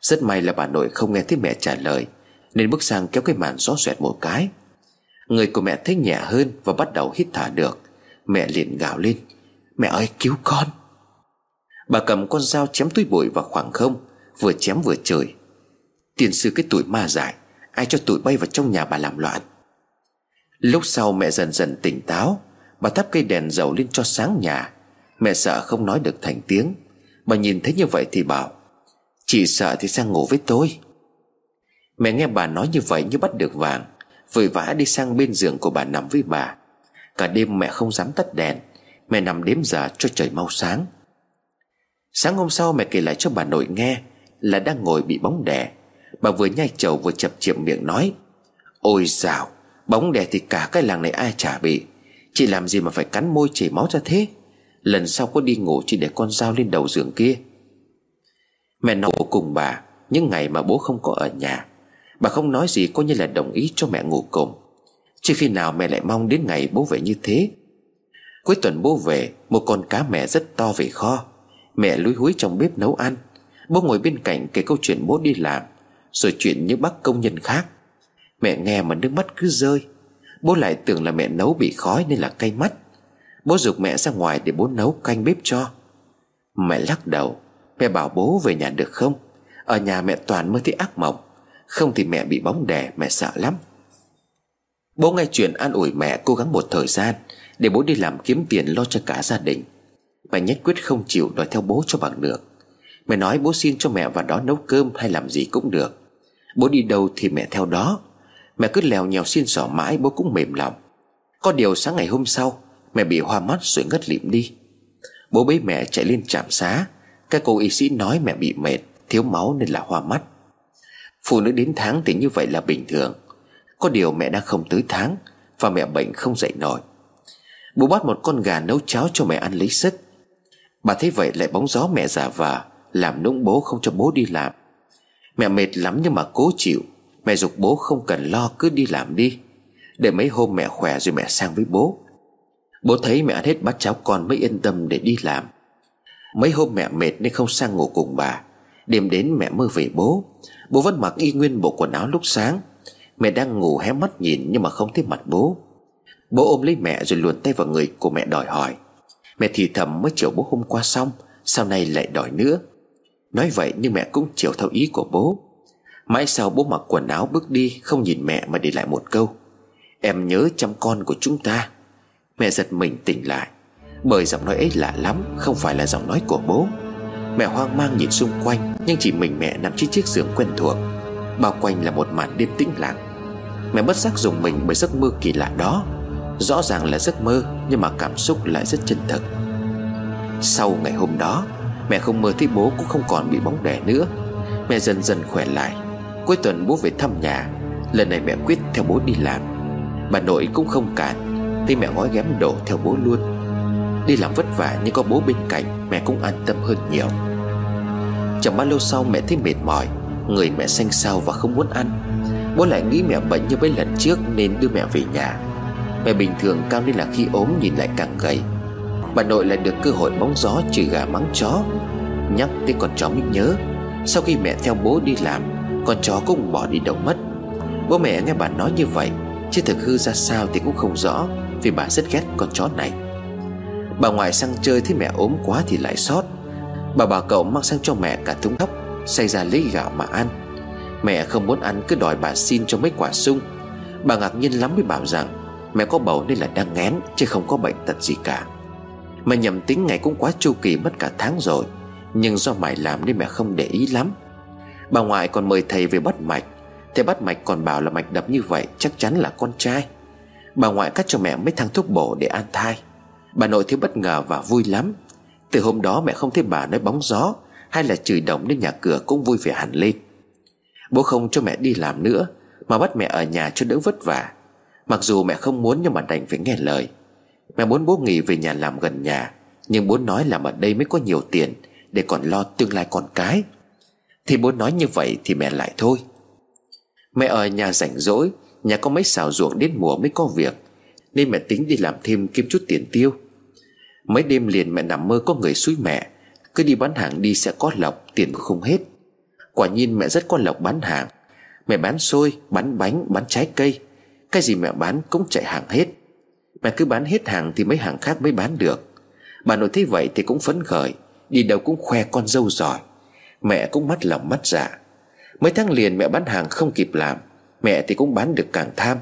Rất may là bà nội không nghe thấy mẹ trả lời, Nên bước sang kéo cái màn gió xoẹt một cái. Người của mẹ thấy nhẹ hơn Và bắt đầu hít thở được. Mẹ liền gào lên, Mẹ ơi, cứu con. Bà cầm con dao chém túi bụi vào khoảng không, Vừa chém vừa chửi. Tiền sư cái tuổi ma dại, Ai cho tụi bay vào trong nhà bà làm loạn? Lúc sau mẹ dần dần tỉnh táo, Bà thắp cây đèn dầu lên cho sáng nhà. Mẹ sợ không nói được thành tiếng. Bà nhìn thấy như vậy thì bảo Chị sợ thì sang ngủ với tôi. Mẹ nghe bà nói như vậy như bắt được vàng. Vội vã đi sang bên giường của bà nằm với bà. Cả đêm mẹ không dám tắt đèn, Mẹ nằm đếm giờ cho trời mau sáng. Sáng hôm sau mẹ kể lại cho bà nội nghe Là đang ngồi bị bóng đè. Bà vừa nhai chầu vừa chập chiệm miệng nói, Ôi dào, Bóng đè thì cả cái làng này ai chả bị? Chị làm gì mà phải cắn môi chảy máu ra thế? Lần sau có đi ngủ chị để con dao lên đầu giường kia. Mẹ nấu cùng bà, Những ngày mà bố không có ở nhà Bà không nói gì coi như là đồng ý cho mẹ ngủ cùng. Chỉ khi nào mẹ lại mong đến ngày bố về như thế. Cuối tuần bố về, Một con cá mẹ rất to về kho. Mẹ lúi húi trong bếp nấu ăn. Bố ngồi bên cạnh kể câu chuyện bố đi làm, Rồi chuyện những bác công nhân khác. Mẹ nghe mà nước mắt cứ rơi. Bố lại tưởng là mẹ nấu bị khói nên là cay mắt. Bố dục mẹ ra ngoài để bố nấu canh bếp cho. Mẹ lắc đầu, Mẹ bảo bố về nhà được không? Ở nhà mẹ toàn mơ thấy ác mộng. Không thì mẹ bị bóng đè, mẹ sợ lắm. Bố nghe chuyện an ủi mẹ cố gắng một thời gian Để bố đi làm kiếm tiền lo cho cả gia đình. Mẹ nhất quyết không chịu đòi theo bố cho bằng được. Mẹ nói bố xin cho mẹ vào đó nấu cơm hay làm gì cũng được. Bố đi đâu thì mẹ theo đó. Mẹ cứ lèo nhèo xin xỏ mãi, bố cũng mềm lòng. Có điều sáng ngày hôm sau, Mẹ bị hoa mắt rồi ngất lịm đi. Bố bế mẹ chạy lên trạm xá. Các cô y sĩ nói mẹ bị mệt, Thiếu máu nên là hoa mắt. Phụ nữ đến tháng thì như vậy là bình thường. Có điều mẹ đã không tới tháng Và mẹ bệnh không dậy nổi. Bố bắt một con gà nấu cháo cho mẹ ăn lấy sức. Bà thấy vậy lại bóng gió mẹ già vờ, Làm nũng bố không cho bố đi làm. Mẹ mệt lắm nhưng mà cố chịu. Mẹ dục bố không cần lo, cứ đi làm đi. Để mấy hôm mẹ khỏe rồi mẹ sang với bố. Bố thấy mẹ ăn hết bát cháo con mới yên tâm để đi làm. Mấy hôm mẹ mệt nên không sang ngủ cùng bà. Đêm đến mẹ mơ về bố. Bố vẫn mặc y nguyên bộ quần áo lúc sáng. Mẹ đang ngủ hé mắt nhìn nhưng mà không thấy mặt bố. Bố ôm lấy mẹ rồi luồn tay vào người của mẹ đòi hỏi. Mẹ thì thầm mới chiều bố hôm qua xong, Sau này lại đòi nữa. Nói vậy nhưng mẹ cũng chiều theo ý của bố. Mãi sau bố mặc quần áo bước đi, Không nhìn mẹ mà để lại một câu. Em nhớ chăm con của chúng ta. Mẹ giật mình tỉnh lại. Bởi giọng nói ấy lạ lắm, Không phải là giọng nói của bố. Mẹ hoang mang nhìn xung quanh, Nhưng chỉ mình mẹ nằm trên chiếc giường quen thuộc. Bao quanh là một màn đêm tĩnh lặng. Mẹ bất giác dùng mình bởi giấc mơ kỳ lạ đó. Rõ ràng là giấc mơ, Nhưng mà cảm xúc lại rất chân thực. Sau ngày hôm đó, Mẹ không mơ thấy bố cũng không còn bị bóng đè nữa. Mẹ dần dần khỏe lại. Cuối tuần bố về thăm nhà. Lần này mẹ quyết theo bố đi làm. Bà nội cũng không cản Thì mẹ gói ghém đổ theo bố luôn. Đi làm vất vả nhưng có bố bên cạnh, Mẹ cũng an tâm hơn nhiều. Chẳng bao lâu sau mẹ thấy mệt mỏi, Người mẹ xanh xao và không muốn ăn. Bố lại nghĩ mẹ bệnh như mấy lần trước Nên đưa mẹ về nhà. Mẹ bình thường cao nên là khi ốm nhìn lại càng gầy. Bà nội lại được cơ hội bóng gió chửi gà mắng chó. Nhắc tới con chó mới nhớ, Sau khi mẹ theo bố đi làm, Con chó cũng bỏ đi đâu mất. Bố mẹ nghe bà nói như vậy, Chứ thực hư ra sao thì cũng không rõ, Vì bà rất ghét con chó này. Bà ngoại sang chơi thấy mẹ ốm quá thì lại sót Bà bà cậu mang sang cho mẹ cả thúng thóc, Xay ra lấy gạo mà ăn. Mẹ không muốn ăn cứ đòi bà xin cho mấy quả sung. Bà ngạc nhiên lắm mới bảo rằng, Mẹ có bầu nên là đang ngén Chứ không có bệnh tật gì cả. Mà nhầm tính ngày cũng quá chu kỳ mất cả tháng rồi, Nhưng do mày làm nên mẹ không để ý lắm. Bà ngoại còn mời thầy về bắt mạch. Thầy bắt mạch còn bảo là mạch đập như vậy Chắc chắn là con trai. Bà ngoại cắt cho mẹ mấy thang thuốc bổ để an thai. Bà nội thấy bất ngờ và vui lắm. Từ hôm đó mẹ không thấy bà nói bóng gió, Hay là chửi động đến nhà cửa cũng vui vẻ hẳn lên. Bố không cho mẹ đi làm nữa, Mà bắt mẹ ở nhà cho đỡ vất vả. Mặc dù mẹ không muốn nhưng mà đành phải nghe lời. Mẹ muốn bố nghỉ về nhà làm gần nhà, Nhưng bố nói làm ở đây mới có nhiều tiền, Để còn lo tương lai con cái. Thì bố nói như vậy thì mẹ lại thôi. Mẹ ở nhà rảnh rỗi, Nhà có mấy xào ruộng đến mùa mới có việc. Nên mẹ tính đi làm thêm kiếm chút tiền tiêu. Mấy đêm liền mẹ nằm mơ có người xúi mẹ. Cứ đi bán hàng đi sẽ có lộc Tiền không hết. Quả nhiên mẹ rất có lộc bán hàng. Mẹ bán xôi, bán bánh, bán trái cây. Cái gì mẹ bán cũng chạy hàng hết. Mẹ cứ bán hết hàng thì mấy hàng khác mới bán được. Bà nội thấy vậy thì cũng phấn khởi. Đi đâu cũng khoe con dâu giỏi. Mẹ cũng mắt lòng mắt dạ. Mấy tháng liền mẹ bán hàng không kịp làm. Mẹ thì cũng bán được càng tham.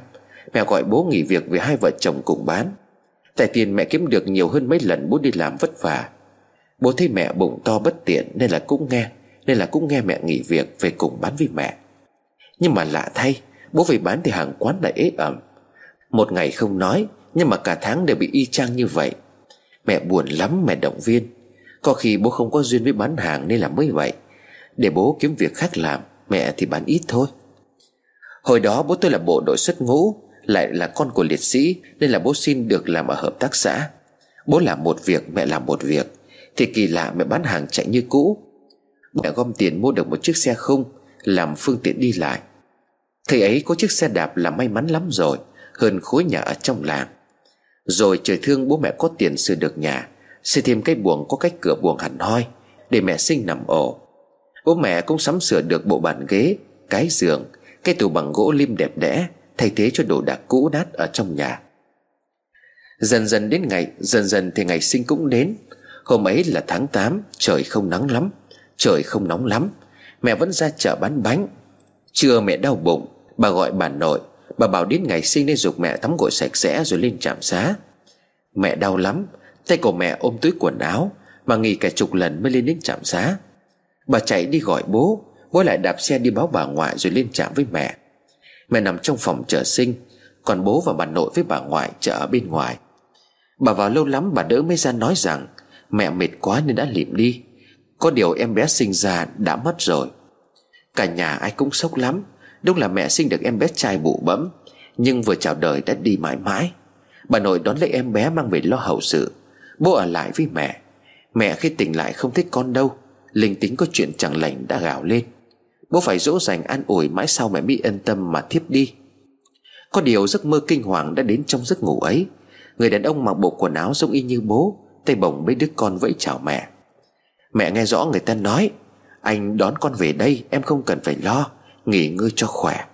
Mẹ gọi bố nghỉ việc vì hai vợ chồng cùng bán. Tại tiền mẹ kiếm được nhiều hơn mấy lần bố đi làm vất vả. Bố thấy mẹ bụng to bất tiện Nên là cũng nghe, Nên là cũng nghe mẹ nghỉ việc về cùng bán với mẹ. Nhưng mà lạ thay, Bố về bán thì hàng quán lại ế ẩm. Một ngày không nói, Nhưng mà cả tháng đều bị y chang như vậy. Mẹ buồn lắm, mẹ động viên. Có khi bố không có duyên với bán hàng nên là mới vậy. Để bố kiếm việc khác làm, Mẹ thì bán ít thôi. Hồi đó bố tôi là bộ đội xuất ngũ lại là con của liệt sĩ, Nên là bố xin được làm ở hợp tác xã. Bố làm một việc, mẹ làm một việc. Thì kỳ lạ, mẹ bán hàng chạy như cũ. Mẹ gom tiền mua được một chiếc xe không, Làm phương tiện đi lại. Thầy ấy có chiếc xe đạp là may mắn lắm rồi, Hơn khối nhà ở trong làng. Rồi trời thương bố mẹ có tiền sửa được nhà, Xây thêm cái buồng có cách cửa buồng hẳn hoi, Để mẹ sinh nằm ổ. Bố mẹ cũng sắm sửa được bộ bàn ghế, Cái giường, Cái tủ bằng gỗ lim đẹp đẽ Thay thế cho đồ đạc cũ nát ở trong nhà. Dần dần đến ngày, Dần dần thì ngày sinh cũng đến. Hôm ấy là tháng 8 Trời không nắng lắm, Trời không nóng lắm. Mẹ vẫn ra chợ bán bánh. Trưa mẹ đau bụng, Bà gọi bà nội. Bà bảo đến ngày sinh nên dục mẹ tắm gội sạch sẽ rồi lên trạm xá. Mẹ đau lắm, Tay của mẹ ôm túi quần áo, Mà nghỉ cả chục lần mới lên đến trạm xá. Bà chạy đi gọi bố Bố lại đạp xe đi báo bà ngoại rồi lên trạm với mẹ. Mẹ nằm trong phòng chờ sinh, Còn bố và bà nội với bà ngoại chờ ở bên ngoài. Bà vào lâu lắm bà đỡ mới ra nói rằng, Mẹ mệt quá nên đã lịm đi. Có điều em bé sinh ra đã mất rồi. Cả nhà ai cũng sốc lắm. Đúng là mẹ sinh được em bé trai bụ bẫm, Nhưng vừa chào đời đã đi mãi mãi. Bà nội đón lấy em bé mang về lo hậu sự. Bố ở lại với mẹ. Mẹ khi tỉnh lại không thích con đâu, Linh tính có chuyện chẳng lành đã gào lên. Bố phải dỗ dành an ủi mãi sau mẹ mới yên tâm mà thiếp đi. Có điều giấc mơ kinh hoàng đã đến trong giấc ngủ ấy. Người đàn ông mặc bộ quần áo giống y như bố, Tay bồng mấy đứa con vẫy chào mẹ. Mẹ nghe rõ người ta nói, Anh đón con về đây, em không cần phải lo, Nghỉ ngơi cho khỏe.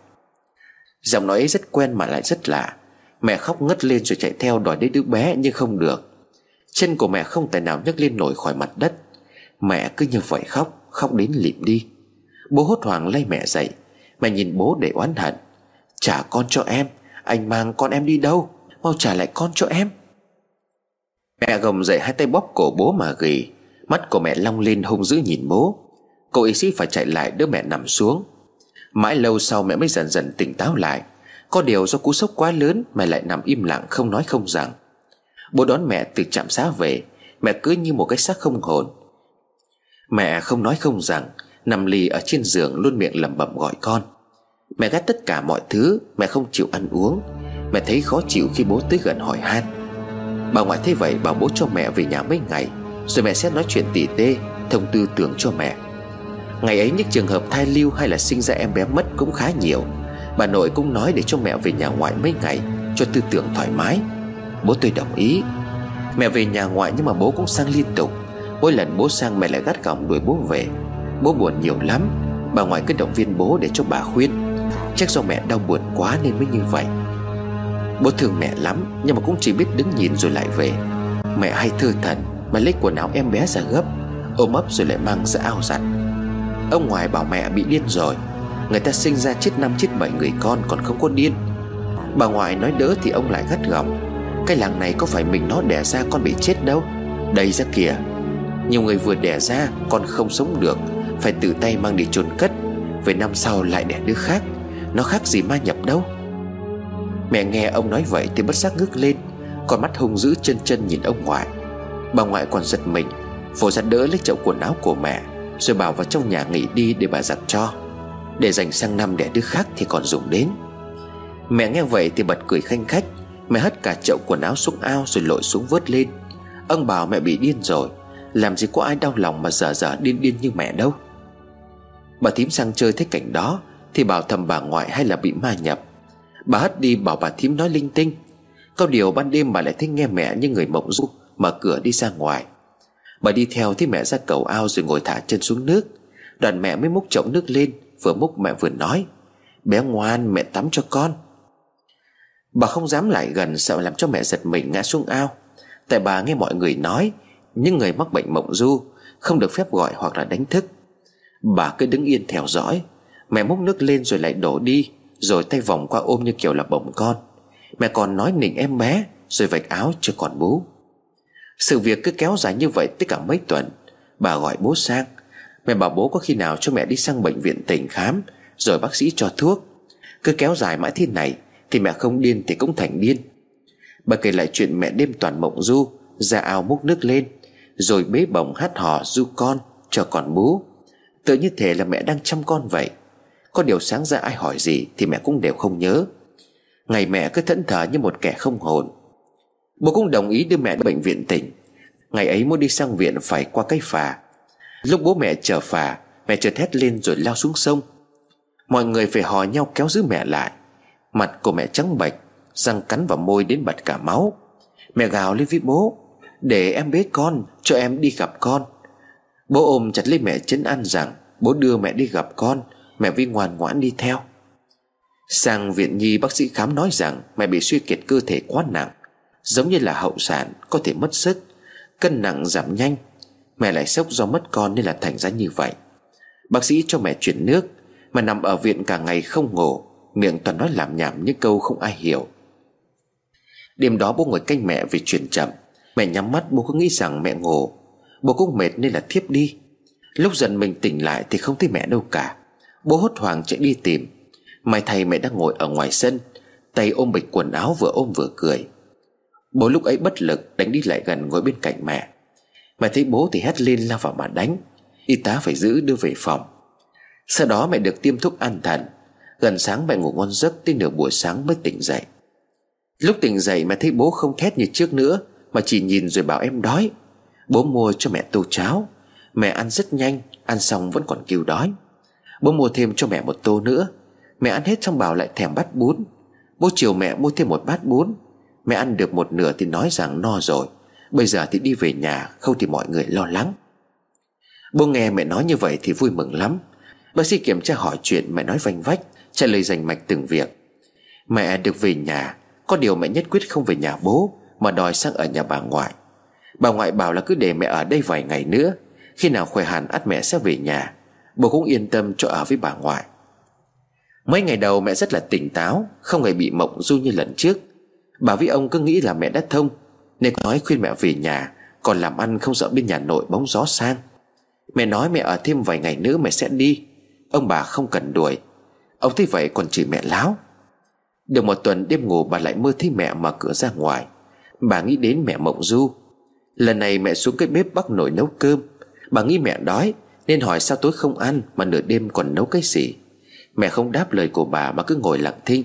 Giọng nói ấy rất quen mà lại rất lạ. Mẹ khóc ngất lên rồi chạy theo đòi đến đứa bé nhưng không được. Chân của mẹ không tài nào nhấc lên nổi khỏi mặt đất. Mẹ cứ như vậy khóc Khóc đến lịm đi. Bố hốt hoảng lay mẹ dậy. Mẹ nhìn bố để oán hận. Trả con cho em, Anh mang con em đi đâu? Mau trả lại con cho em. Mẹ gồng dậy hai tay bóp cổ bố mà gỉ. Mắt của mẹ long lên hung dữ nhìn bố. Cô y sĩ phải chạy lại đỡ mẹ nằm xuống. Mãi lâu sau mẹ mới dần dần tỉnh táo lại. Có điều do cú sốc quá lớn, Mẹ lại nằm im lặng không nói không rằng. Bố đón mẹ từ trạm xá về. Mẹ cứ như một cái xác không hồn. Mẹ không nói không rằng Nằm lì ở trên giường luôn miệng lẩm bẩm gọi con. Mẹ ghét tất cả mọi thứ, Mẹ không chịu ăn uống. Mẹ thấy khó chịu khi bố tới gần hỏi han. Bà ngoại thấy vậy, bảo bố cho mẹ về nhà mấy ngày, Rồi mẹ sẽ nói chuyện tỉ tê, Thông tư tưởng cho mẹ. Ngày ấy những trường hợp thai lưu hay là sinh ra em bé mất cũng khá nhiều. Bà nội cũng nói để cho mẹ về nhà ngoại mấy ngày, Cho tư tưởng thoải mái. Bố tôi đồng ý. Mẹ về nhà ngoại nhưng mà bố cũng sang liên tục. Mỗi lần bố sang mẹ lại gắt gỏng đuổi bố về. Bố buồn nhiều lắm. Bà ngoại cứ động viên bố để cho bà khuyên. Chắc do mẹ đau buồn quá nên mới như vậy. Bố thương mẹ lắm, Nhưng mà cũng chỉ biết đứng nhìn rồi lại về. Mẹ hay thư thần Mà lấy quần áo em bé ra gấp. Ôm ấp rồi lại mang ra ao giặt. Ông ngoại bảo mẹ bị điên rồi. Người ta sinh ra chết năm, chết bảy người con còn không có điên. Bà ngoại nói đỡ thì ông lại gắt gỏng. Cái làng này có phải mình nó đẻ ra con bị chết đâu? Đây ra kìa. Nhiều người vừa đẻ ra, con không sống được. Phải tự tay mang đi chôn cất, Về năm sau lại đẻ đứa khác. Nó khác gì ma nhập đâu. Mẹ nghe ông nói vậy thì bất giác ngước lên, Con mắt hung dữ chân chân nhìn ông ngoại. Bà ngoại còn giật mình, Vội ra đỡ lấy chậu quần áo của mẹ, Rồi bảo vào trong nhà nghỉ đi để bà giặt cho. Để dành sang năm đẻ đứa khác thì còn dùng đến. Mẹ nghe vậy thì bật cười khanh khách, Mẹ hất cả chậu quần áo xuống ao rồi lội xuống vớt lên. Ông bảo mẹ bị điên rồi, Làm gì có ai đau lòng mà giờ giờ điên điên như mẹ đâu. Bà thím sang chơi thấy cảnh đó, Thì bảo thầm bà ngoại hay là bị ma nhập. Bà hất đi bảo bà thím nói linh tinh. Có điều ban đêm bà lại thấy nghe mẹ như người mộng du, Mở cửa đi ra ngoài. Bà đi theo thấy mẹ ra cầu ao rồi ngồi thả chân xuống nước. Đoàn mẹ mới múc chậu nước lên, Vừa múc mẹ vừa nói, Bé ngoan, mẹ tắm cho con. Bà không dám lại gần, Sợ làm cho mẹ giật mình ngã xuống ao. Tại bà nghe mọi người nói, Những người mắc bệnh mộng du Không được phép gọi hoặc là đánh thức. Bà cứ đứng yên theo dõi. Mẹ múc nước lên rồi lại đổ đi, Rồi tay vòng qua ôm như kiểu là bồng con. Mẹ còn nói nịnh em bé, Rồi vạch áo cho còn bú. Sự việc cứ kéo dài như vậy tất cả mấy tuần. Bà gọi bố sang. Mẹ bảo bố có khi nào cho mẹ đi sang bệnh viện tỉnh khám, Rồi bác sĩ cho thuốc. Cứ kéo dài mãi thế này, Thì mẹ không điên thì cũng thành điên. Bà kể lại chuyện mẹ đêm toàn mộng du, Ra ao múc nước lên, Rồi bế bồng hát hò du con Cho còn bú. Tự như thể là mẹ đang chăm con vậy. Có điều sáng ra ai hỏi gì Thì mẹ cũng đều không nhớ. Ngày mẹ cứ thẫn thờ như một kẻ không hồn. Bố cũng đồng ý đưa mẹ đến bệnh viện tỉnh. Ngày ấy muốn đi sang viện phải qua cái phà. Lúc bố mẹ chờ phà, Mẹ chợt hét lên rồi lao xuống sông. Mọi người phải hò nhau kéo giữ mẹ lại. Mặt của mẹ trắng bệch, Răng cắn vào môi đến bật cả máu. Mẹ gào lên với bố, Để em bế con, Cho em đi gặp con. Bố ôm chặt lấy mẹ chấn an rằng, Bố đưa mẹ đi gặp con, Mẹ vi ngoan ngoãn đi theo. Sang viện nhi bác sĩ khám nói rằng, Mẹ bị suy kiệt cơ thể quá nặng, Giống như là hậu sản, Có thể mất sức, Cân nặng giảm nhanh. Mẹ lại sốc do mất con nên là thành ra như vậy. Bác sĩ cho mẹ chuyển nước, Mà nằm ở viện cả ngày không ngủ, Miệng toàn nói làm nhảm những câu không ai hiểu. Đêm đó bố ngồi canh mẹ vì chuyển chậm. Mẹ nhắm mắt, bố cứ nghĩ rằng mẹ ngủ. Bố cũng mệt nên là thiếp đi. Lúc dần mình tỉnh lại thì không thấy mẹ đâu cả. Bố hốt hoảng chạy đi tìm. Mai thầy mẹ đang ngồi ở ngoài sân, Tay ôm bịch quần áo vừa ôm vừa cười. Bố lúc ấy bất lực đánh đi lại gần ngồi bên cạnh mẹ. Mẹ thấy bố thì hét lên lao vào mà đánh. Y tá phải giữ đưa về phòng. Sau đó mẹ được tiêm thuốc an thần. Gần sáng mẹ ngủ ngon giấc Tới nửa buổi sáng mới tỉnh dậy. Lúc tỉnh dậy mẹ thấy bố không thét như trước nữa, Mà chỉ nhìn rồi bảo em đói. Bố mua cho mẹ tô cháo. Mẹ ăn rất nhanh, Ăn xong vẫn còn kêu đói. Bố mua thêm cho mẹ một tô nữa. Mẹ ăn hết trong bảo lại thèm bát bún. Bố chiều mẹ mua thêm một bát bún. Mẹ ăn được một nửa thì nói rằng no rồi. Bây giờ thì đi về nhà, Không thì mọi người lo lắng. Bố nghe mẹ nói như vậy thì vui mừng lắm. Bác sĩ kiểm tra hỏi chuyện mẹ nói vanh vách, Trả lời rành mạch từng việc. Mẹ được về nhà. Có điều mẹ nhất quyết không về nhà bố, Mà đòi sang ở nhà bà ngoại. Bà ngoại bảo là cứ để mẹ ở đây vài ngày nữa. Khi nào khỏe hẳn, ắt mẹ sẽ về nhà. Bố cũng yên tâm cho ở với bà ngoại. Mấy ngày đầu mẹ rất là tỉnh táo, Không hề bị mộng du như lần trước. Bà với ông cứ nghĩ là mẹ đã thông, Nên nói khuyên mẹ về nhà, Còn làm ăn không sợ bên nhà nội bóng gió sang. Mẹ nói mẹ ở thêm vài ngày nữa mẹ sẽ đi. Ông bà không cần đuổi. Ông thấy vậy còn chửi mẹ láo. Được một tuần đêm ngủ bà lại mơ thấy mẹ mở cửa ra ngoài. Bà nghĩ đến mẹ mộng du. Lần này mẹ xuống cái bếp bắt nồi nấu cơm. Bà nghĩ mẹ đói, Nên hỏi sao tối không ăn Mà nửa đêm còn nấu cái gì. Mẹ không đáp lời của bà mà cứ ngồi lặng thinh.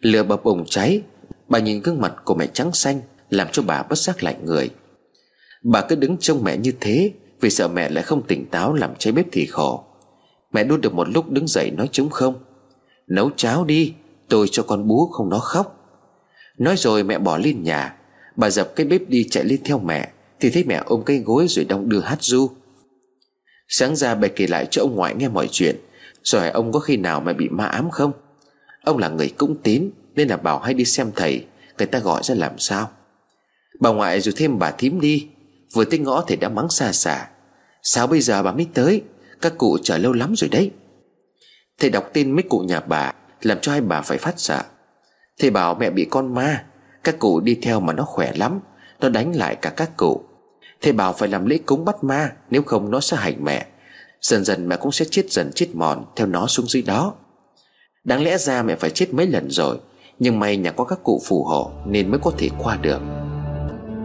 Lửa bập bùng cháy, Bà nhìn gương mặt của mẹ trắng xanh, Làm cho bà bất giác lạnh người. Bà cứ đứng trông mẹ như thế, Vì sợ mẹ lại không tỉnh táo làm cháy bếp thì khổ. Mẹ đút được một lúc đứng dậy nói chúng không. Nấu cháo đi, Tôi cho con bú không nó khóc. Nói rồi mẹ bỏ lên nhà, Bà dập cái bếp đi chạy lên theo mẹ. Thì thấy mẹ ôm cây gối rồi đong đưa hát du Sáng ra bà kể lại cho ông ngoại nghe mọi chuyện, Rồi hỏi ông có khi nào mẹ bị ma ám không? Ông là người cũng tín, Nên là bảo hay đi xem thầy, Người ta gọi ra làm sao. Bà ngoại rồi thêm bà thím đi, Vừa tới ngõ thì đã mắng xa xả. Sao bây giờ bà mới tới? Các cụ chờ lâu lắm rồi đấy. Thầy đọc tin mấy cụ nhà bà, Làm cho hai bà phải phát sợ. Thầy bảo mẹ bị con ma, Các cụ đi theo mà nó khỏe lắm, Nó đánh lại cả các cụ. Thầy bảo phải làm lễ cúng bắt ma, Nếu không nó sẽ hành mẹ. Dần dần mẹ cũng sẽ chết dần chết mòn Theo nó xuống dưới đó. Đáng lẽ ra mẹ phải chết mấy lần rồi, Nhưng may nhà có các cụ phù hộ Nên mới có thể qua được.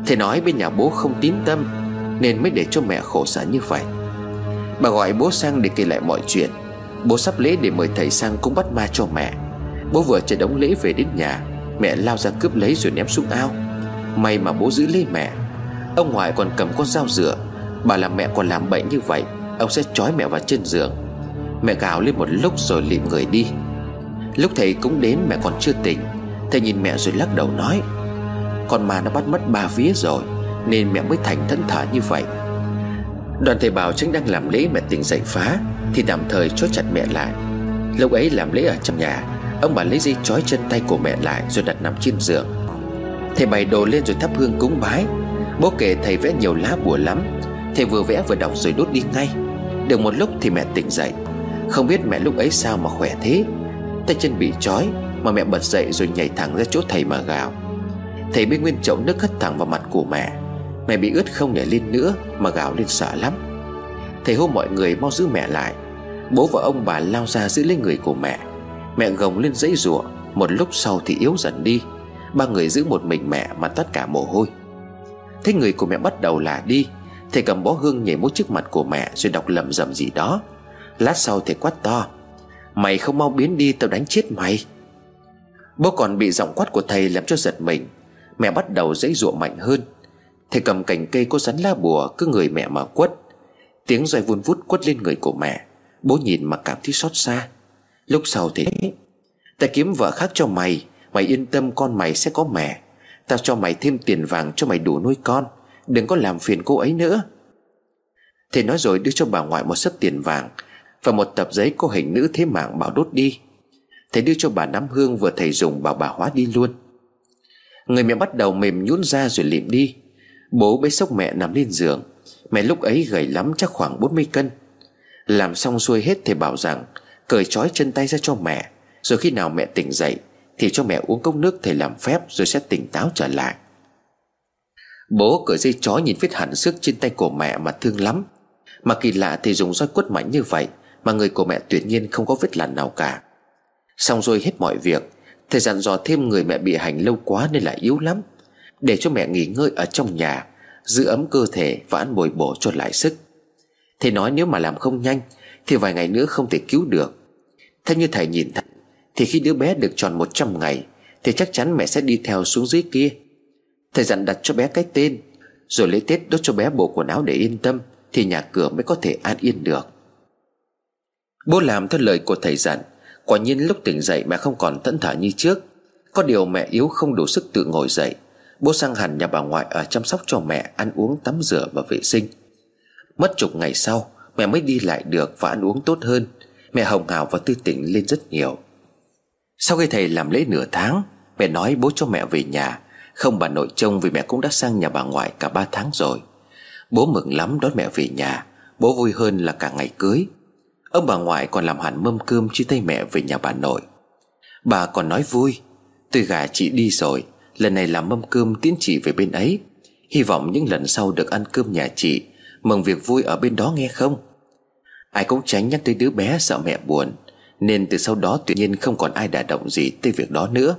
Thầy nói bên nhà bố không tín tâm, Nên mới để cho mẹ khổ sở như vậy. Bà gọi bố sang để kể lại mọi chuyện. Bố sắp lễ để mời thầy sang cúng bắt ma cho mẹ. Bố vừa chạy đống lễ về đến nhà, Mẹ lao ra cướp lấy rồi ném xuống ao. May mà bố giữ lấy mẹ. Ông ngoại còn cầm con dao dựa Bà làm mẹ còn làm bệnh như vậy, Ông sẽ trói mẹ vào trên giường. Mẹ gào lên một lúc rồi lịm người đi. Lúc thầy cũng đến mẹ còn chưa tỉnh, Thầy nhìn mẹ rồi lắc đầu nói, Con ma nó bắt mất ba vía rồi, Nên mẹ mới thành thân thở như vậy. Đoàn thầy bảo chính đang làm lễ mẹ tỉnh dậy phá, Thì tạm thời chốt chặt mẹ lại. Lúc ấy làm lễ ở trong nhà, Ông bà lấy dây trói chân tay của mẹ lại Rồi đặt nằm trên giường. Thầy bày đồ lên rồi thắp hương cúng bái. Bố kể thầy vẽ nhiều lá bùa lắm. Thầy vừa vẽ vừa đọc rồi đốt đi ngay. Được một lúc thì mẹ tỉnh dậy. Không biết mẹ lúc ấy sao mà khỏe thế. Tay chân bị trói, Mà mẹ bật dậy rồi nhảy thẳng ra chỗ thầy mà gào. Thầy bên nguyên chậu nước hất thẳng vào mặt của mẹ. Mẹ bị ướt không nhảy lên nữa, Mà gào lên sợ lắm. Thầy hô mọi người mau giữ mẹ lại. Bố và ông bà lao ra giữ lấy người của mẹ. Mẹ gồng lên dãy rủa Một lúc sau thì yếu dần đi. Ba người giữ một mình mẹ mà tất cả mồ hôi. Thấy người của mẹ bắt đầu là đi. Thầy cầm bó hương nhảy mút trước mặt của mẹ Rồi đọc lầm rầm gì đó. Lát sau thầy quát to, Mày không mau biến đi, tao đánh chết mày. Bố còn bị giọng quát của thầy làm cho giật mình. Mẹ bắt đầu dãy ruộng mạnh hơn. Thầy cầm cành cây có rắn lá bùa, Cứ người mẹ mà quất. Tiếng roi vun vút quất lên người của mẹ. Bố nhìn mà cảm thấy xót xa. Lúc sau thì Ta kiếm vợ khác cho mày Mày yên tâm con mày sẽ có mẹ. Tao cho mày thêm tiền vàng cho mày đủ nuôi con. Đừng có làm phiền cô ấy nữa. Thầy nói rồi đưa cho bà ngoại một sấp tiền vàng Và một tập giấy có hình nữ thế mạng bảo đốt đi. Thầy đưa cho bà nắm hương vừa thầy dùng bảo bà hóa đi luôn. Người mẹ bắt đầu mềm nhún ra rồi lịm đi. Bố bế sốc mẹ nằm lên giường. Mẹ lúc ấy gầy lắm chắc khoảng 40 cân. Làm xong xuôi hết thầy bảo rằng, Cởi trói chân tay ra cho mẹ. Rồi khi nào mẹ tỉnh dậy thì cho mẹ uống cốc nước thầy làm phép Rồi sẽ tỉnh táo trở lại. Bố cởi dây chó nhìn vết hẳn sức trên tay của mẹ mà thương lắm. Mà kỳ lạ thì dùng roi quất mạnh như vậy Mà người của mẹ tuyệt nhiên không có vết lằn nào cả. Xong rồi hết mọi việc, Thầy dặn dò thêm người mẹ bị hành lâu quá nên là yếu lắm, Để cho mẹ nghỉ ngơi ở trong nhà, Giữ ấm cơ thể và ăn bồi bổ cho lại sức. Thầy nói nếu mà làm không nhanh Thì vài ngày nữa không thể cứu được. Theo như thầy nhìn thấy thì khi đứa bé được tròn 100 ngày, Thì chắc chắn mẹ sẽ đi theo xuống dưới kia. Thầy dặn đặt cho bé cái tên, Rồi lấy Tết đốt cho bé bộ quần áo để yên tâm, Thì nhà cửa mới có thể an yên được. Bố làm theo lời của thầy dặn, Quả nhiên lúc tỉnh dậy mẹ không còn thẫn thờ như trước. Có điều mẹ yếu không đủ sức tự ngồi dậy, Bố sang hẳn nhà bà ngoại ở chăm sóc cho mẹ Ăn uống, tắm rửa và vệ sinh. Mất chục ngày sau, Mẹ mới đi lại được và ăn uống tốt hơn. Mẹ hồng hào và tươi tỉnh lên rất nhiều. Sau khi thầy làm lễ nửa tháng, Mẹ nói bố cho mẹ về nhà. Không bà nội trông vì mẹ cũng đã sang nhà bà ngoại cả ba tháng rồi. Bố mừng lắm đón mẹ về nhà. Bố vui hơn là cả ngày cưới. Ông bà ngoại còn làm hẳn mâm cơm chia tay mẹ về nhà bà nội. Bà còn nói vui, Tôi gà chị đi rồi, Lần này làm mâm cơm tiến chị về bên ấy. Hy vọng những lần sau được ăn cơm nhà chị, Mừng việc vui ở bên đó nghe không? Ai cũng tránh nhắc tới đứa bé sợ mẹ buồn. Nên từ sau đó tự nhiên không còn ai đả động gì tới việc đó nữa.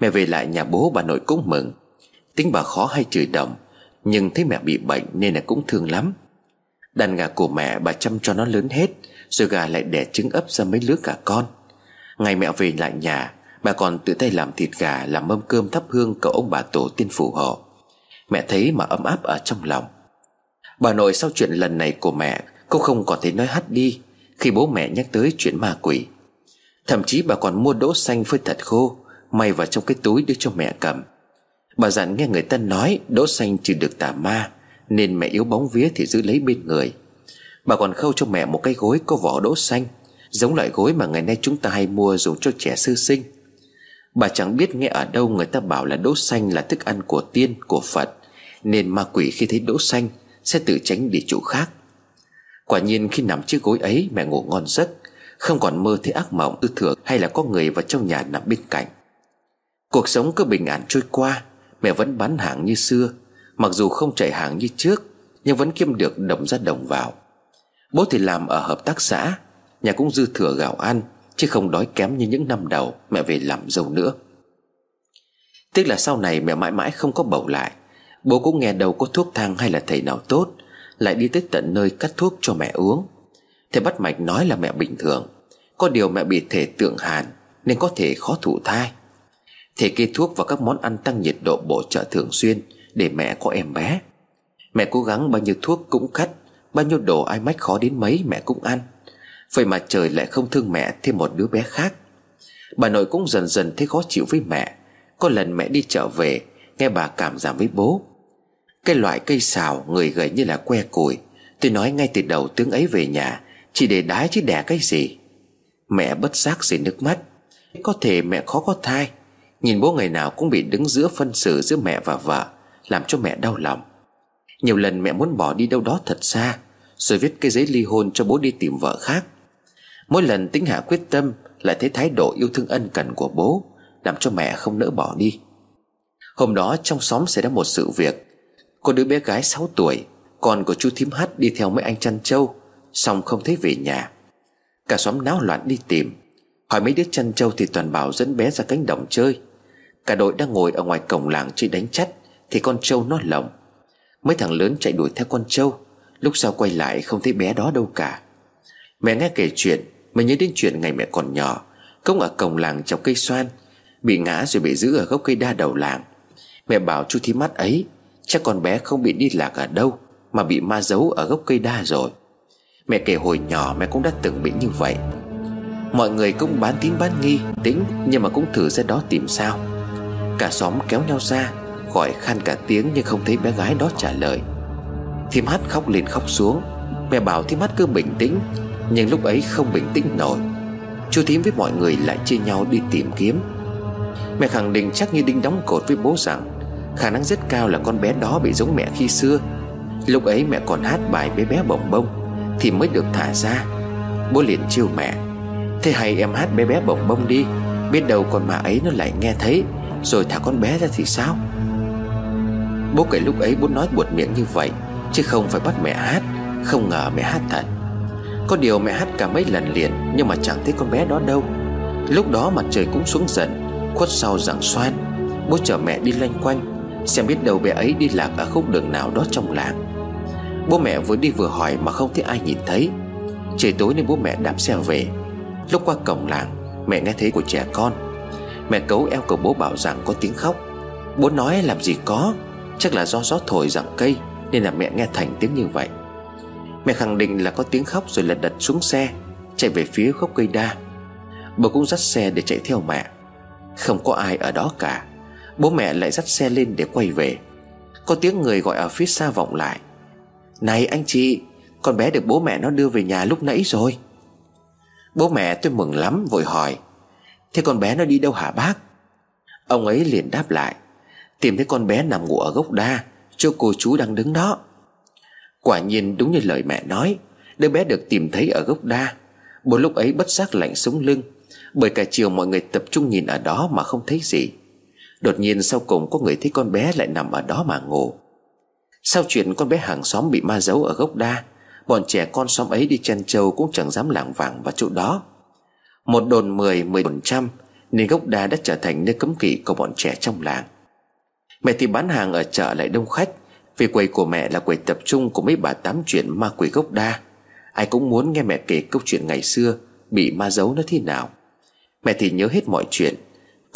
Mẹ về lại nhà bố bà nội cũng mừng. Tính bà khó hay chửi đồng Nhưng thấy mẹ bị bệnh nên là cũng thương lắm. Đàn gà của mẹ bà chăm cho nó lớn hết, Rồi gà lại đẻ trứng ấp ra mấy lứa cả con. Ngày mẹ về lại nhà, Bà còn tự tay làm thịt gà, Làm mâm cơm thắp hương cầu ông bà tổ tiên phù hộ. Mẹ thấy mà ấm áp ở trong lòng. Bà nội sau chuyện lần này của mẹ Cũng không còn thấy nói hắt đi. Khi bố mẹ nhắc tới chuyện ma quỷ. Thậm chí bà còn mua đỗ xanh phơi thật khô May vào trong cái túi đưa cho mẹ cầm. Bà dặn nghe người ta nói Đỗ xanh chỉ được tà ma Nên mẹ yếu bóng vía thì giữ lấy bên người. Bà còn khâu cho mẹ một cái gối có vỏ đỗ xanh Giống loại gối mà ngày nay chúng ta hay mua dùng cho trẻ sơ sinh. Bà chẳng biết nghe ở đâu người ta bảo là đỗ xanh là thức ăn của tiên, của Phật Nên ma quỷ khi thấy đỗ xanh sẽ tự tránh đi chỗ khác. Quả nhiên khi nằm chiếc gối ấy, mẹ ngủ ngon giấc. Không còn mơ thấy ác mộng, ư thừa, hay là có người vào trong nhà nằm bên cạnh. Cuộc sống cứ bình an trôi qua, Mẹ vẫn bán hàng như xưa. Mặc dù không chạy hàng như trước, Nhưng vẫn kiếm được đồng ra đồng vào. Bố thì làm ở hợp tác xã, Nhà cũng dư thừa gạo ăn, Chứ không đói kém như những năm đầu Mẹ về làm dâu nữa. Tiếc là sau này mẹ mãi mãi không có bầu lại. Bố cũng nghe đâu có thuốc thang hay là thầy nào tốt. Lại đi tới tận nơi cắt thuốc cho mẹ uống. Thầy bắt mạch nói là mẹ bình thường. Có điều mẹ bị thể tượng hàn, Nên có thể khó thụ thai. Thầy kê thuốc và các món ăn tăng nhiệt độ bổ trợ thường xuyên Để mẹ có em bé. Mẹ cố gắng bao nhiêu thuốc cũng cắt Bao nhiêu đồ ai mách khó đến mấy mẹ cũng ăn. Vậy mà trời lại không thương mẹ thêm một đứa bé khác. Bà nội cũng dần dần thấy khó chịu với mẹ. Có lần mẹ đi chợ về, Nghe bà cảm giảm với bố. Cái loại cây xào người gầy như là que củi Tôi nói ngay từ đầu tướng ấy về nhà, Chỉ để đái chứ đẻ cái gì. Mẹ bất giác rơi nước mắt. Có thể mẹ khó có thai. Nhìn bố ngày nào cũng bị đứng giữa phân xử giữa mẹ và vợ, Làm cho mẹ đau lòng. Nhiều lần mẹ muốn bỏ đi đâu đó thật xa, Rồi viết cái giấy ly hôn cho bố đi tìm vợ khác. Mỗi lần tính hạ quyết tâm, Lại thấy thái độ yêu thương ân cần của bố, Làm cho mẹ không nỡ bỏ đi. Hôm đó trong xóm xảy ra một sự việc. Có đứa bé gái 6 tuổi Con của chú thím hát đi theo mấy anh chăn trâu Xong không thấy về nhà. Cả xóm náo loạn đi tìm. Hỏi mấy đứa chăn trâu thì toàn bảo dẫn bé ra cánh đồng chơi. Cả đội đang ngồi ở ngoài cổng làng chơi đánh chắt Thì con trâu nó lỏng, Mấy thằng lớn chạy đuổi theo con trâu Lúc sau quay lại không thấy bé đó đâu cả. Mẹ nghe kể chuyện mẹ nhớ đến chuyện ngày mẹ còn nhỏ Công ở cổng làng chọc cây xoan Bị ngã rồi bị giữ ở gốc cây đa đầu làng. Mẹ bảo chú thím mắt ấy Chắc con bé không bị đi lạc ở đâu, Mà bị ma giấu ở gốc cây đa rồi. Mẹ kể hồi nhỏ mẹ cũng đã từng bị như vậy. Mọi người cũng bán tín bán nghi, Tính, nhưng mà cũng thử ra đó tìm sao. Cả xóm kéo nhau ra, Gọi khan cả tiếng nhưng không thấy bé gái đó trả lời. Thím hát khóc lên khóc xuống. Mẹ bảo thím hát cứ bình tĩnh, Nhưng lúc ấy không bình tĩnh nổi. Chú thím với mọi người lại chia nhau đi tìm kiếm. Mẹ khẳng định chắc như đinh đóng cột với bố rằng Khả năng rất cao là con bé đó bị giống mẹ khi xưa. Lúc ấy mẹ còn hát bài bé bé bồng bông, Thì mới được thả ra. Bố liền chiêu mẹ, Thế hay em hát bé bé bồng bông đi, Biết đâu con mà ấy nó lại nghe thấy, Rồi thả con bé ra thì sao? Bố kể lúc ấy bố nói buột miệng như vậy, Chứ không phải bắt mẹ hát, Không ngờ mẹ hát thật. Có điều mẹ hát cả mấy lần liền, Nhưng mà chẳng thấy con bé đó đâu. Lúc đó mặt trời cũng xuống dần, Khuất sau dạng xoan, Bố chở mẹ đi loanh quanh. Xem biết đâu bé ấy đi lạc ở khúc đường nào đó trong làng. Bố mẹ vừa đi vừa hỏi mà không thấy ai nhìn thấy. Trời tối nên bố mẹ đạp xe về. Lúc qua cổng làng, Mẹ nghe thấy của trẻ con. Mẹ cấu eo của bố bảo rằng có tiếng khóc. Bố nói làm gì có, Chắc là do gió thổi rặng cây, Nên là mẹ nghe thành tiếng như vậy. Mẹ khẳng định là có tiếng khóc rồi lật đật xuống xe, Chạy về phía gốc cây đa. Bố cũng dắt xe để chạy theo mẹ. Không có ai ở đó cả. Bố mẹ lại dắt xe lên để quay về. Có tiếng người gọi ở phía xa vọng lại. Này anh chị, Con bé được bố mẹ nó đưa về nhà lúc nãy rồi. Bố mẹ tôi mừng lắm, vội hỏi. Thế con bé nó đi đâu hả bác? Ông ấy liền đáp lại. Tìm thấy con bé nằm ngủ ở gốc đa, Chỗ cô chú đang đứng đó. Quả nhiên đúng như lời mẹ nói, Đứa bé được tìm thấy ở gốc đa. Một lúc ấy bất giác lạnh sống lưng, Bởi cả chiều mọi người tập trung nhìn ở đó mà không thấy gì. Đột nhiên sau cùng có người thấy con bé lại nằm ở đó mà ngủ. Sau chuyện con bé hàng xóm bị ma giấu ở gốc đa Bọn trẻ con xóm ấy đi chăn trâu cũng chẳng dám lảng vàng vào chỗ đó. Một đồn mười, mười đồn trăm Nên gốc đa đã trở thành nơi cấm kỵ của bọn trẻ trong làng. Mẹ thì bán hàng ở chợ lại đông khách Vì quầy của mẹ là quầy tập trung của mấy bà tám chuyện ma quỷ gốc đa. Ai cũng muốn nghe mẹ kể câu chuyện ngày xưa Bị ma giấu nó thế nào. Mẹ thì nhớ hết mọi chuyện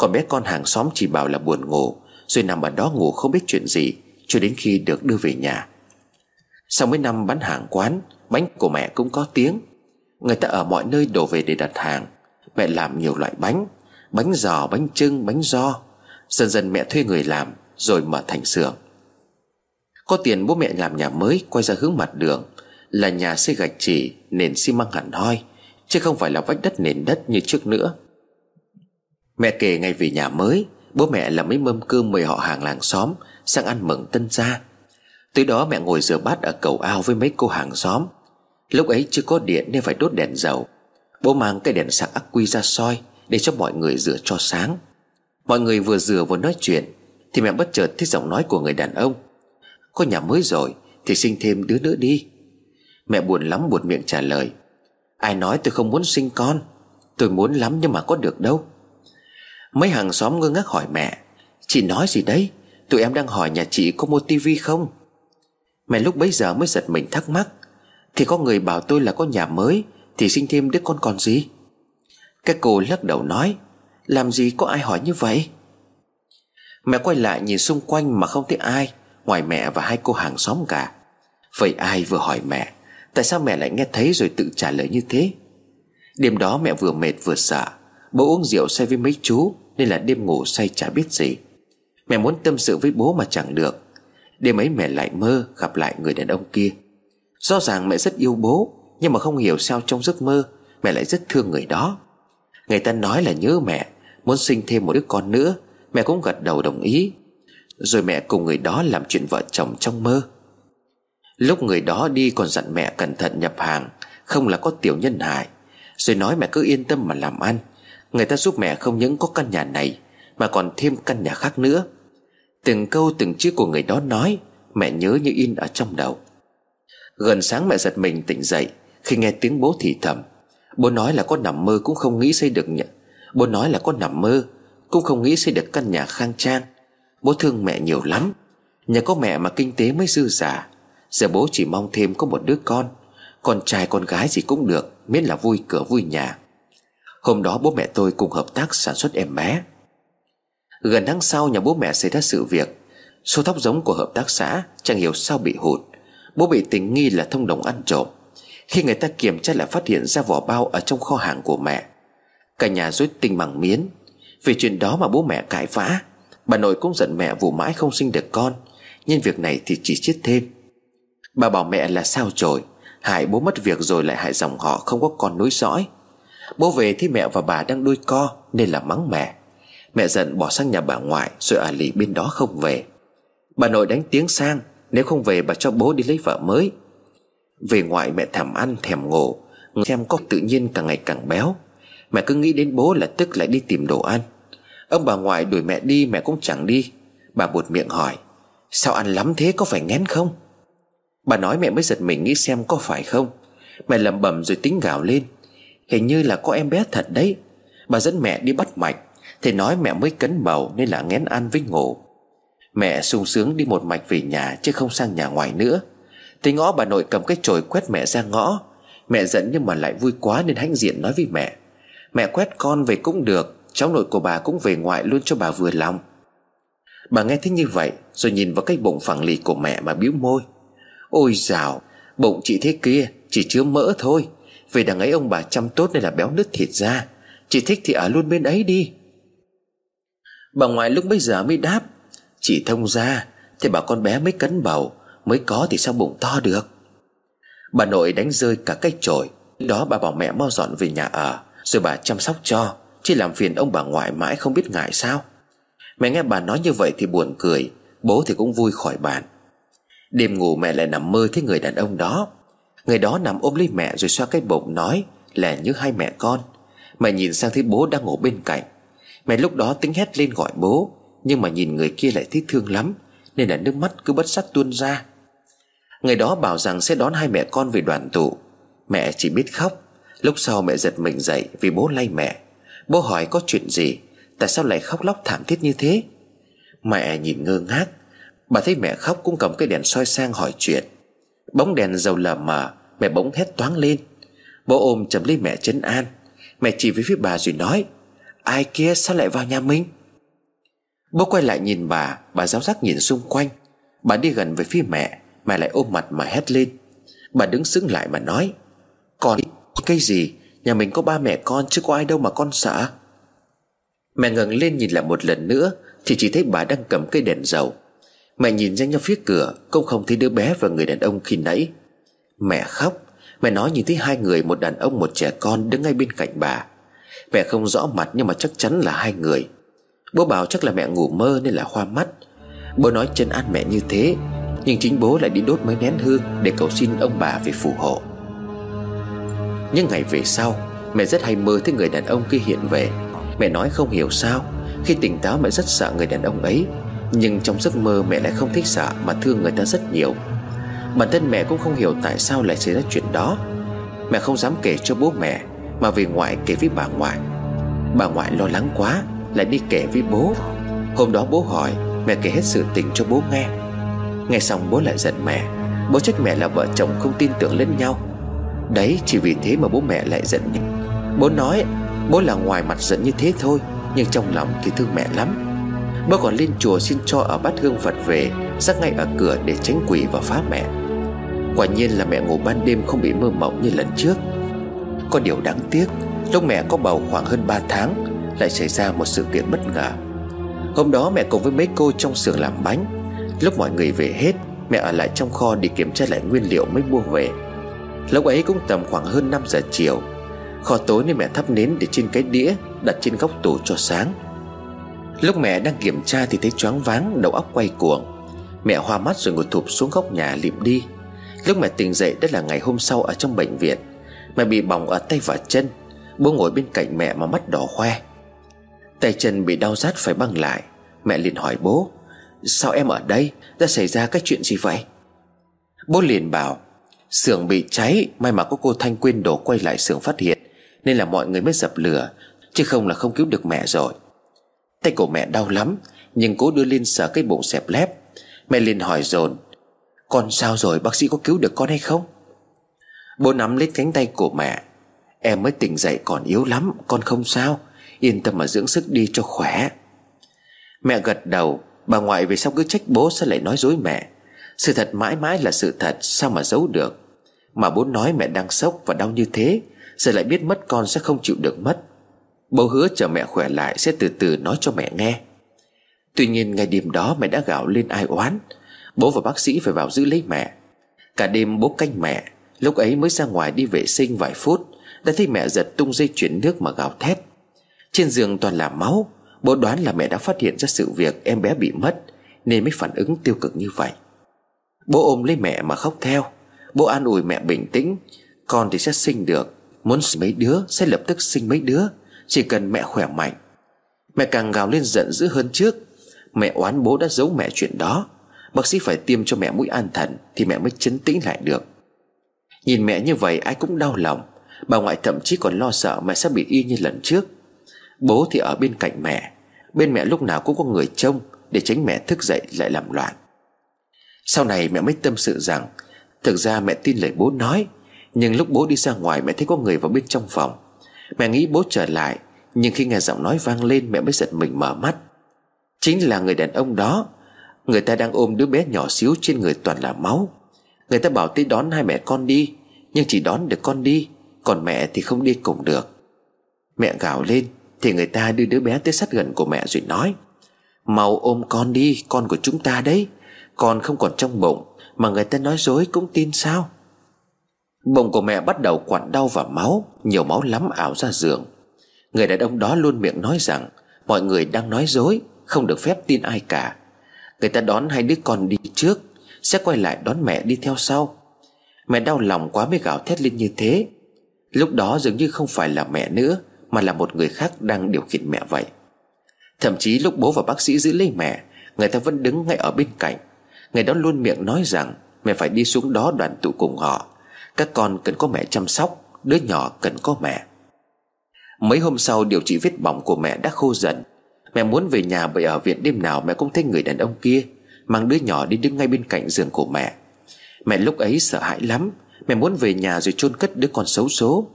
còn bé con hàng xóm chỉ bảo là buồn ngủ Rồi nằm ở đó ngủ không biết chuyện gì Cho đến khi được đưa về nhà. Sau mấy năm bán hàng quán Bánh của mẹ cũng có tiếng. Người ta ở mọi nơi đổ về để đặt hàng. Mẹ làm nhiều loại bánh Bánh giò, bánh trưng, bánh do Dần dần mẹ thuê người làm Rồi mở thành xưởng. Có tiền bố mẹ làm nhà mới Quay ra hướng mặt đường. Là nhà xây gạch chỉ Nền xi măng hẳn hoi Chứ không phải là vách đất nền đất như trước nữa. Mẹ kể ngay về nhà mới, Bố mẹ là mấy mâm cơm mời họ hàng làng xóm, Sang ăn mừng tân gia. Tới đó mẹ ngồi rửa bát ở cầu ao với mấy cô hàng xóm. Lúc ấy chưa có điện nên phải đốt đèn dầu. Bố mang cái đèn sạc ắc quy ra soi Để cho mọi người rửa cho sáng. Mọi người vừa rửa vừa nói chuyện, Thì mẹ bất chợt thấy giọng nói của người đàn ông. Có nhà mới rồi, Thì sinh thêm đứa nữa đi. Mẹ buồn lắm buồn miệng trả lời. Ai nói tôi không muốn sinh con? Tôi muốn lắm nhưng mà có được đâu. Mấy hàng xóm ngơ ngác hỏi mẹ, Chị nói gì đấy? Tụi em đang hỏi nhà chị có mua tivi không? Mẹ lúc bấy giờ mới giật mình thắc mắc, Thì có người bảo tôi là có nhà mới, Thì sinh thêm đứa con còn gì? Cái cô lắc đầu nói, Làm gì có ai hỏi như vậy? Mẹ quay lại nhìn xung quanh mà không thấy ai, Ngoài mẹ và hai cô hàng xóm cả. Vậy ai vừa hỏi mẹ? Tại sao mẹ lại nghe thấy rồi tự trả lời như thế? Đêm đó mẹ vừa mệt vừa sợ Bố uống rượu say với mấy chú, Nên là đêm ngủ say chả biết gì. Mẹ muốn tâm sự với bố mà chẳng được. Đêm ấy mẹ lại mơ gặp lại người đàn ông kia. Rõ ràng mẹ rất yêu bố, Nhưng mà không hiểu sao trong giấc mơ, Mẹ lại rất thương người đó. Người ta nói là nhớ mẹ, Muốn sinh thêm một đứa con nữa, Mẹ cũng gật đầu đồng ý. Rồi mẹ cùng người đó làm chuyện vợ chồng trong mơ. Lúc người đó đi còn dặn mẹ cẩn thận nhập hàng, Không là có tiểu nhân hại. Rồi nói mẹ cứ yên tâm mà làm ăn. Người ta giúp mẹ không những có căn nhà này, Mà còn thêm căn nhà khác nữa. Từng câu từng chữ của người đó nói, Mẹ nhớ như in ở trong đầu. Gần sáng mẹ giật mình tỉnh dậy, Khi nghe tiếng bố thì thầm. Bố nói là có nằm mơ cũng không nghĩ xây được nhà. Bố nói là có nằm mơ, Cũng không nghĩ xây được căn nhà khang trang. Bố thương mẹ nhiều lắm. Nhờ có mẹ mà kinh tế mới dư giả Giờ bố chỉ mong thêm có một đứa con. Con trai con gái gì cũng được, Miễn là vui cửa vui nhà. Hôm đó bố mẹ tôi cùng hợp tác sản xuất em bé. Gần tháng sau nhà bố mẹ xảy ra sự việc. Số thóc giống của hợp tác xã Chẳng hiểu sao bị hụt. Bố bị tình nghi là thông đồng ăn trộm. Khi người ta kiểm tra lại phát hiện ra vỏ bao Ở trong kho hàng của mẹ. Cả nhà rối tinh bằng miến. Vì chuyện đó mà bố mẹ cãi vã. Bà nội cũng giận mẹ vụ mãi không sinh được con. Nhưng việc này thì chỉ chết thêm. Bà bảo mẹ là sao trời Hại bố mất việc rồi lại hại dòng họ Không có con nối dõi. Bố về thì mẹ và bà đang đuôi co Nên là mắng mẹ. Mẹ giận bỏ sang nhà bà ngoại, Rồi à lì bên đó không về. Bà nội đánh tiếng sang, Nếu không về bà cho bố đi lấy vợ mới. Về ngoại mẹ thèm ăn, thèm ngủ Xem có tự nhiên càng ngày càng béo. Mẹ cứ nghĩ đến bố là tức lại đi tìm đồ ăn. Ông bà ngoại đuổi mẹ đi, mẹ cũng chẳng đi. Bà buột miệng hỏi, Sao ăn lắm thế, có phải ngén không? Bà nói mẹ mới giật mình nghĩ xem có phải không. Mẹ lầm bầm rồi tính gào lên Hình như là có em bé thật đấy. Bà dẫn mẹ đi bắt mạch, Thì nói mẹ mới cấn bầu nên là ngén ăn với ngủ. Mẹ sung sướng đi một mạch về nhà Chứ không sang nhà ngoài nữa. Thì ngõ bà nội cầm cái chổi quét mẹ ra ngõ. Mẹ giận nhưng mà lại vui quá Nên hãnh diện nói với mẹ. Mẹ quét con về cũng được, Cháu nội của bà cũng về ngoại luôn cho bà vừa lòng. Bà nghe thấy như vậy, Rồi nhìn vào cái bụng phẳng lì của mẹ mà biếu môi. Ôi dào, Bụng chị thế kia, Chỉ chứa mỡ thôi. Về đằng ấy ông bà chăm tốt nên là béo nứt thịt ra. Chị thích thì ở luôn bên ấy đi. Bà ngoại lúc bấy giờ mới đáp, Chị thông ra Thì bảo con bé mới cấn bầu, Mới có thì sao bụng to được? Bà nội đánh rơi cả cái chổi. Đó bà bảo mẹ mau dọn về nhà ở, Rồi bà chăm sóc cho, Chứ làm phiền ông bà ngoại mãi không biết ngại sao. Mẹ nghe bà nói như vậy thì buồn cười, Bố thì cũng vui khỏi bàn. Đêm ngủ mẹ lại nằm mơ thấy người đàn ông đó. Người đó nằm ôm lấy mẹ rồi xoa cái bụng nói Là như hai mẹ con. Mẹ nhìn sang thấy bố đang ngủ bên cạnh. Mẹ lúc đó tính hét lên gọi bố, Nhưng mà nhìn người kia lại thấy thương lắm, Nên là nước mắt cứ bất sắc tuôn ra. Người đó bảo rằng sẽ đón hai mẹ con về đoàn tụ. Mẹ chỉ biết khóc. Lúc sau mẹ giật mình dậy vì bố lay mẹ. Bố hỏi có chuyện gì? Tại sao lại khóc lóc thảm thiết như thế? Mẹ nhìn ngơ ngác. Bà thấy mẹ khóc cũng cầm cái đèn soi sang hỏi chuyện. Bóng đèn dầu lờ mờ, Mẹ bỗng hét toáng lên. Bố ôm chầm lấy mẹ chân an. Mẹ chỉ với phía bà rồi nói, Ai kia, sao lại vào nhà mình? Bố quay lại nhìn bà Bà giáo giác nhìn xung quanh. Bà đi gần về phía mẹ Mẹ lại ôm mặt mà hét lên. Bà đứng sững lại mà nói Con Cây gì? Nhà mình có ba mẹ con, chứ có ai đâu mà con sợ. Mẹ ngẩng lên nhìn lại một lần nữa, Thì chỉ thấy bà đang cầm cây đèn dầu. Mẹ nhìn ra ra phía cửa, Cũng không thấy đứa bé và người đàn ông khi nãy. Mẹ khóc. Mẹ nói nhìn thấy hai người, Một đàn ông, một trẻ con đứng ngay bên cạnh bà. Mẹ không rõ mặt, nhưng mà chắc chắn là hai người. Bố bảo chắc là mẹ ngủ mơ nên là hoa mắt. Bố nói chân an mẹ như thế, Nhưng chính bố lại đi đốt mấy nén hương Để cầu xin ông bà về phù hộ. Những ngày về sau, Mẹ rất hay mơ thấy người đàn ông kia hiện về. Mẹ nói không hiểu sao, Khi tỉnh táo mẹ rất sợ người đàn ông ấy. Nhưng trong giấc mơ mẹ lại không thích sợ Mà thương người ta rất nhiều. Bản thân mẹ cũng không hiểu tại sao lại xảy ra chuyện đó. Mẹ không dám kể cho bố mẹ, Mà về ngoại kể với bà ngoại. Bà ngoại lo lắng quá, Lại đi kể với bố. Hôm đó bố hỏi, Mẹ kể hết sự tình cho bố nghe. Nghe xong bố lại giận mẹ. Bố trách mẹ là vợ chồng không tin tưởng lẫn nhau. Đấy, chỉ vì thế mà bố mẹ lại giận Bố nói, Bố là ngoài mặt giận như thế thôi, Nhưng trong lòng thì thương mẹ lắm. Bố còn lên chùa xin cho ở bát hương Phật về, Rắc ngay ở cửa để tránh quỷ và phá mẹ. Quả nhiên là mẹ ngủ ban đêm không bị mơ mộng như lần trước. Có điều đáng tiếc, Lúc mẹ có bầu khoảng hơn 3 tháng, Lại xảy ra một sự kiện bất ngờ. Hôm đó mẹ cùng với mấy cô trong xưởng làm bánh. Lúc mọi người về hết, Mẹ ở lại trong kho để kiểm tra lại nguyên liệu mới mua về. Lúc ấy cũng tầm khoảng hơn 5 giờ chiều. Kho tối nên mẹ thắp nến để trên cái đĩa Đặt trên góc tủ cho sáng. Lúc mẹ đang kiểm tra thì thấy choáng váng, Đầu óc quay cuồng. Mẹ hoa mắt rồi ngồi thụp xuống góc nhà lịm đi. Lúc mẹ tỉnh dậy, đó là ngày hôm sau ở trong bệnh viện. Mẹ bị bỏng ở tay và chân. Bố ngồi bên cạnh mẹ mà mắt đỏ hoe. Tay chân bị đau rát phải băng lại. Mẹ liền hỏi bố, Sao em ở đây? Đã xảy ra cái chuyện gì vậy? Bố liền bảo, xưởng bị cháy, May mà có cô Thanh quên đổ quay lại xưởng phát hiện, Nên là mọi người mới dập lửa, Chứ không là không cứu được mẹ rồi. Tay của mẹ đau lắm, Nhưng cố đưa lên sờ cái bụng xẹp lép. Mẹ liền hỏi dồn, Con sao rồi, bác sĩ có cứu được con hay không? Bố nắm lấy cánh tay của mẹ, Em mới tỉnh dậy còn yếu lắm, Con không sao, Yên tâm mà dưỡng sức đi cho khỏe. Mẹ gật đầu, Bà ngoại về sau cứ trách bố sao lại nói dối mẹ. Sự thật mãi mãi là sự thật, Sao mà giấu được? Mà bố nói mẹ đang sốc và đau như thế, Giờ lại biết mất con sẽ không chịu được mất. Bố hứa chờ mẹ khỏe lại Sẽ từ từ nói cho mẹ nghe. Tuy nhiên ngày đêm đó mẹ đã gạo lên ai oán. Bố và bác sĩ phải vào giữ lấy mẹ. Cả đêm bố canh mẹ. Lúc ấy mới ra ngoài đi vệ sinh vài phút, Đã thấy mẹ giật tung dây chuyển nước mà gào thét. Trên giường toàn là máu. Bố đoán là mẹ đã phát hiện ra sự việc em bé bị mất, Nên mới phản ứng tiêu cực như vậy. Bố ôm lấy mẹ mà khóc theo. Bố an ủi mẹ bình tĩnh, Con thì sẽ sinh được, Muốn sinh mấy đứa sẽ lập tức sinh mấy đứa. Chỉ cần mẹ khỏe mạnh. Mẹ càng gào lên giận dữ hơn trước. Mẹ oán bố đã giấu mẹ chuyện đó. Bác sĩ phải tiêm cho mẹ mũi an thần Thì mẹ mới chấn tĩnh lại được. Nhìn mẹ như vậy, ai cũng đau lòng. Bà ngoại thậm chí còn lo sợ mẹ sẽ bị y như lần trước. Bố thì ở bên cạnh mẹ. Bên mẹ lúc nào cũng có người trông Để tránh mẹ thức dậy lại làm loạn. Sau này mẹ mới tâm sự rằng, Thực ra mẹ tin lời bố nói, Nhưng lúc bố đi ra ngoài mẹ thấy có người vào bên trong phòng. Mẹ nghĩ bố trở lại, Nhưng khi nghe giọng nói vang lên, mẹ mới giật mình mở mắt. Chính là người đàn ông đó. Người ta đang ôm đứa bé nhỏ xíu trên người toàn là máu. Người ta bảo tới đón hai mẹ con đi, Nhưng chỉ đón được con đi, Còn mẹ thì không đi cùng được. Mẹ gào lên, Thì người ta đưa đứa bé tới sát gần của mẹ rồi nói, Mau ôm con đi, Con của chúng ta đấy. Con không còn trong bụng, Mà người ta nói dối cũng tin sao? Bụng của mẹ bắt đầu quặn đau và máu, Nhiều máu lắm ảo ra giường. Người đàn ông đó luôn miệng nói rằng, Mọi người đang nói dối, Không được phép tin ai cả. Người ta đón hai đứa con đi trước, Sẽ quay lại đón mẹ đi theo sau. Mẹ đau lòng quá mới gào thét lên như thế. Lúc đó dường như không phải là mẹ nữa, Mà là một người khác đang điều khiển mẹ vậy. Thậm chí lúc bố và bác sĩ giữ lấy mẹ, Người ta vẫn đứng ngay ở bên cạnh. Người đó luôn miệng nói rằng, Mẹ phải đi xuống đó đoàn tụ cùng họ. Các con cần có mẹ chăm sóc, Đứa nhỏ cần có mẹ. Mấy hôm sau, điều trị vết bỏng của mẹ đã khô dần. Mẹ muốn về nhà bởi ở viện đêm nào mẹ cũng thấy người đàn ông kia Mang đứa nhỏ đi đứng ngay bên cạnh giường của mẹ. Mẹ lúc ấy sợ hãi lắm, Mẹ muốn về nhà rồi chôn cất đứa con xấu số.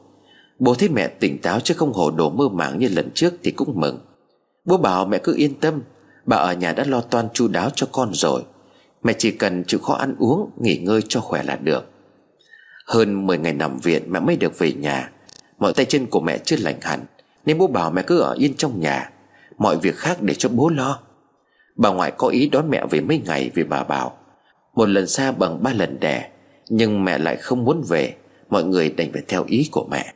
Bố thấy mẹ tỉnh táo chứ không hồ đồ mơ màng như lần trước thì cũng mừng. Bố bảo mẹ cứ yên tâm, Bà ở nhà đã lo toan chu đáo cho con rồi. Mẹ chỉ cần chịu khó ăn uống, Nghỉ ngơi cho khỏe là được. Hơn 10 ngày nằm viện, mẹ mới được về nhà. Mọi tay chân của mẹ chưa lành hẳn, Nên bố bảo mẹ cứ ở yên trong nhà. Mọi việc khác để cho bố lo. Bà ngoại có ý đón mẹ về mấy ngày Vì bà bảo, Một lần xa bằng ba lần đẻ, Nhưng mẹ lại không muốn về. Mọi người đành phải theo ý của mẹ.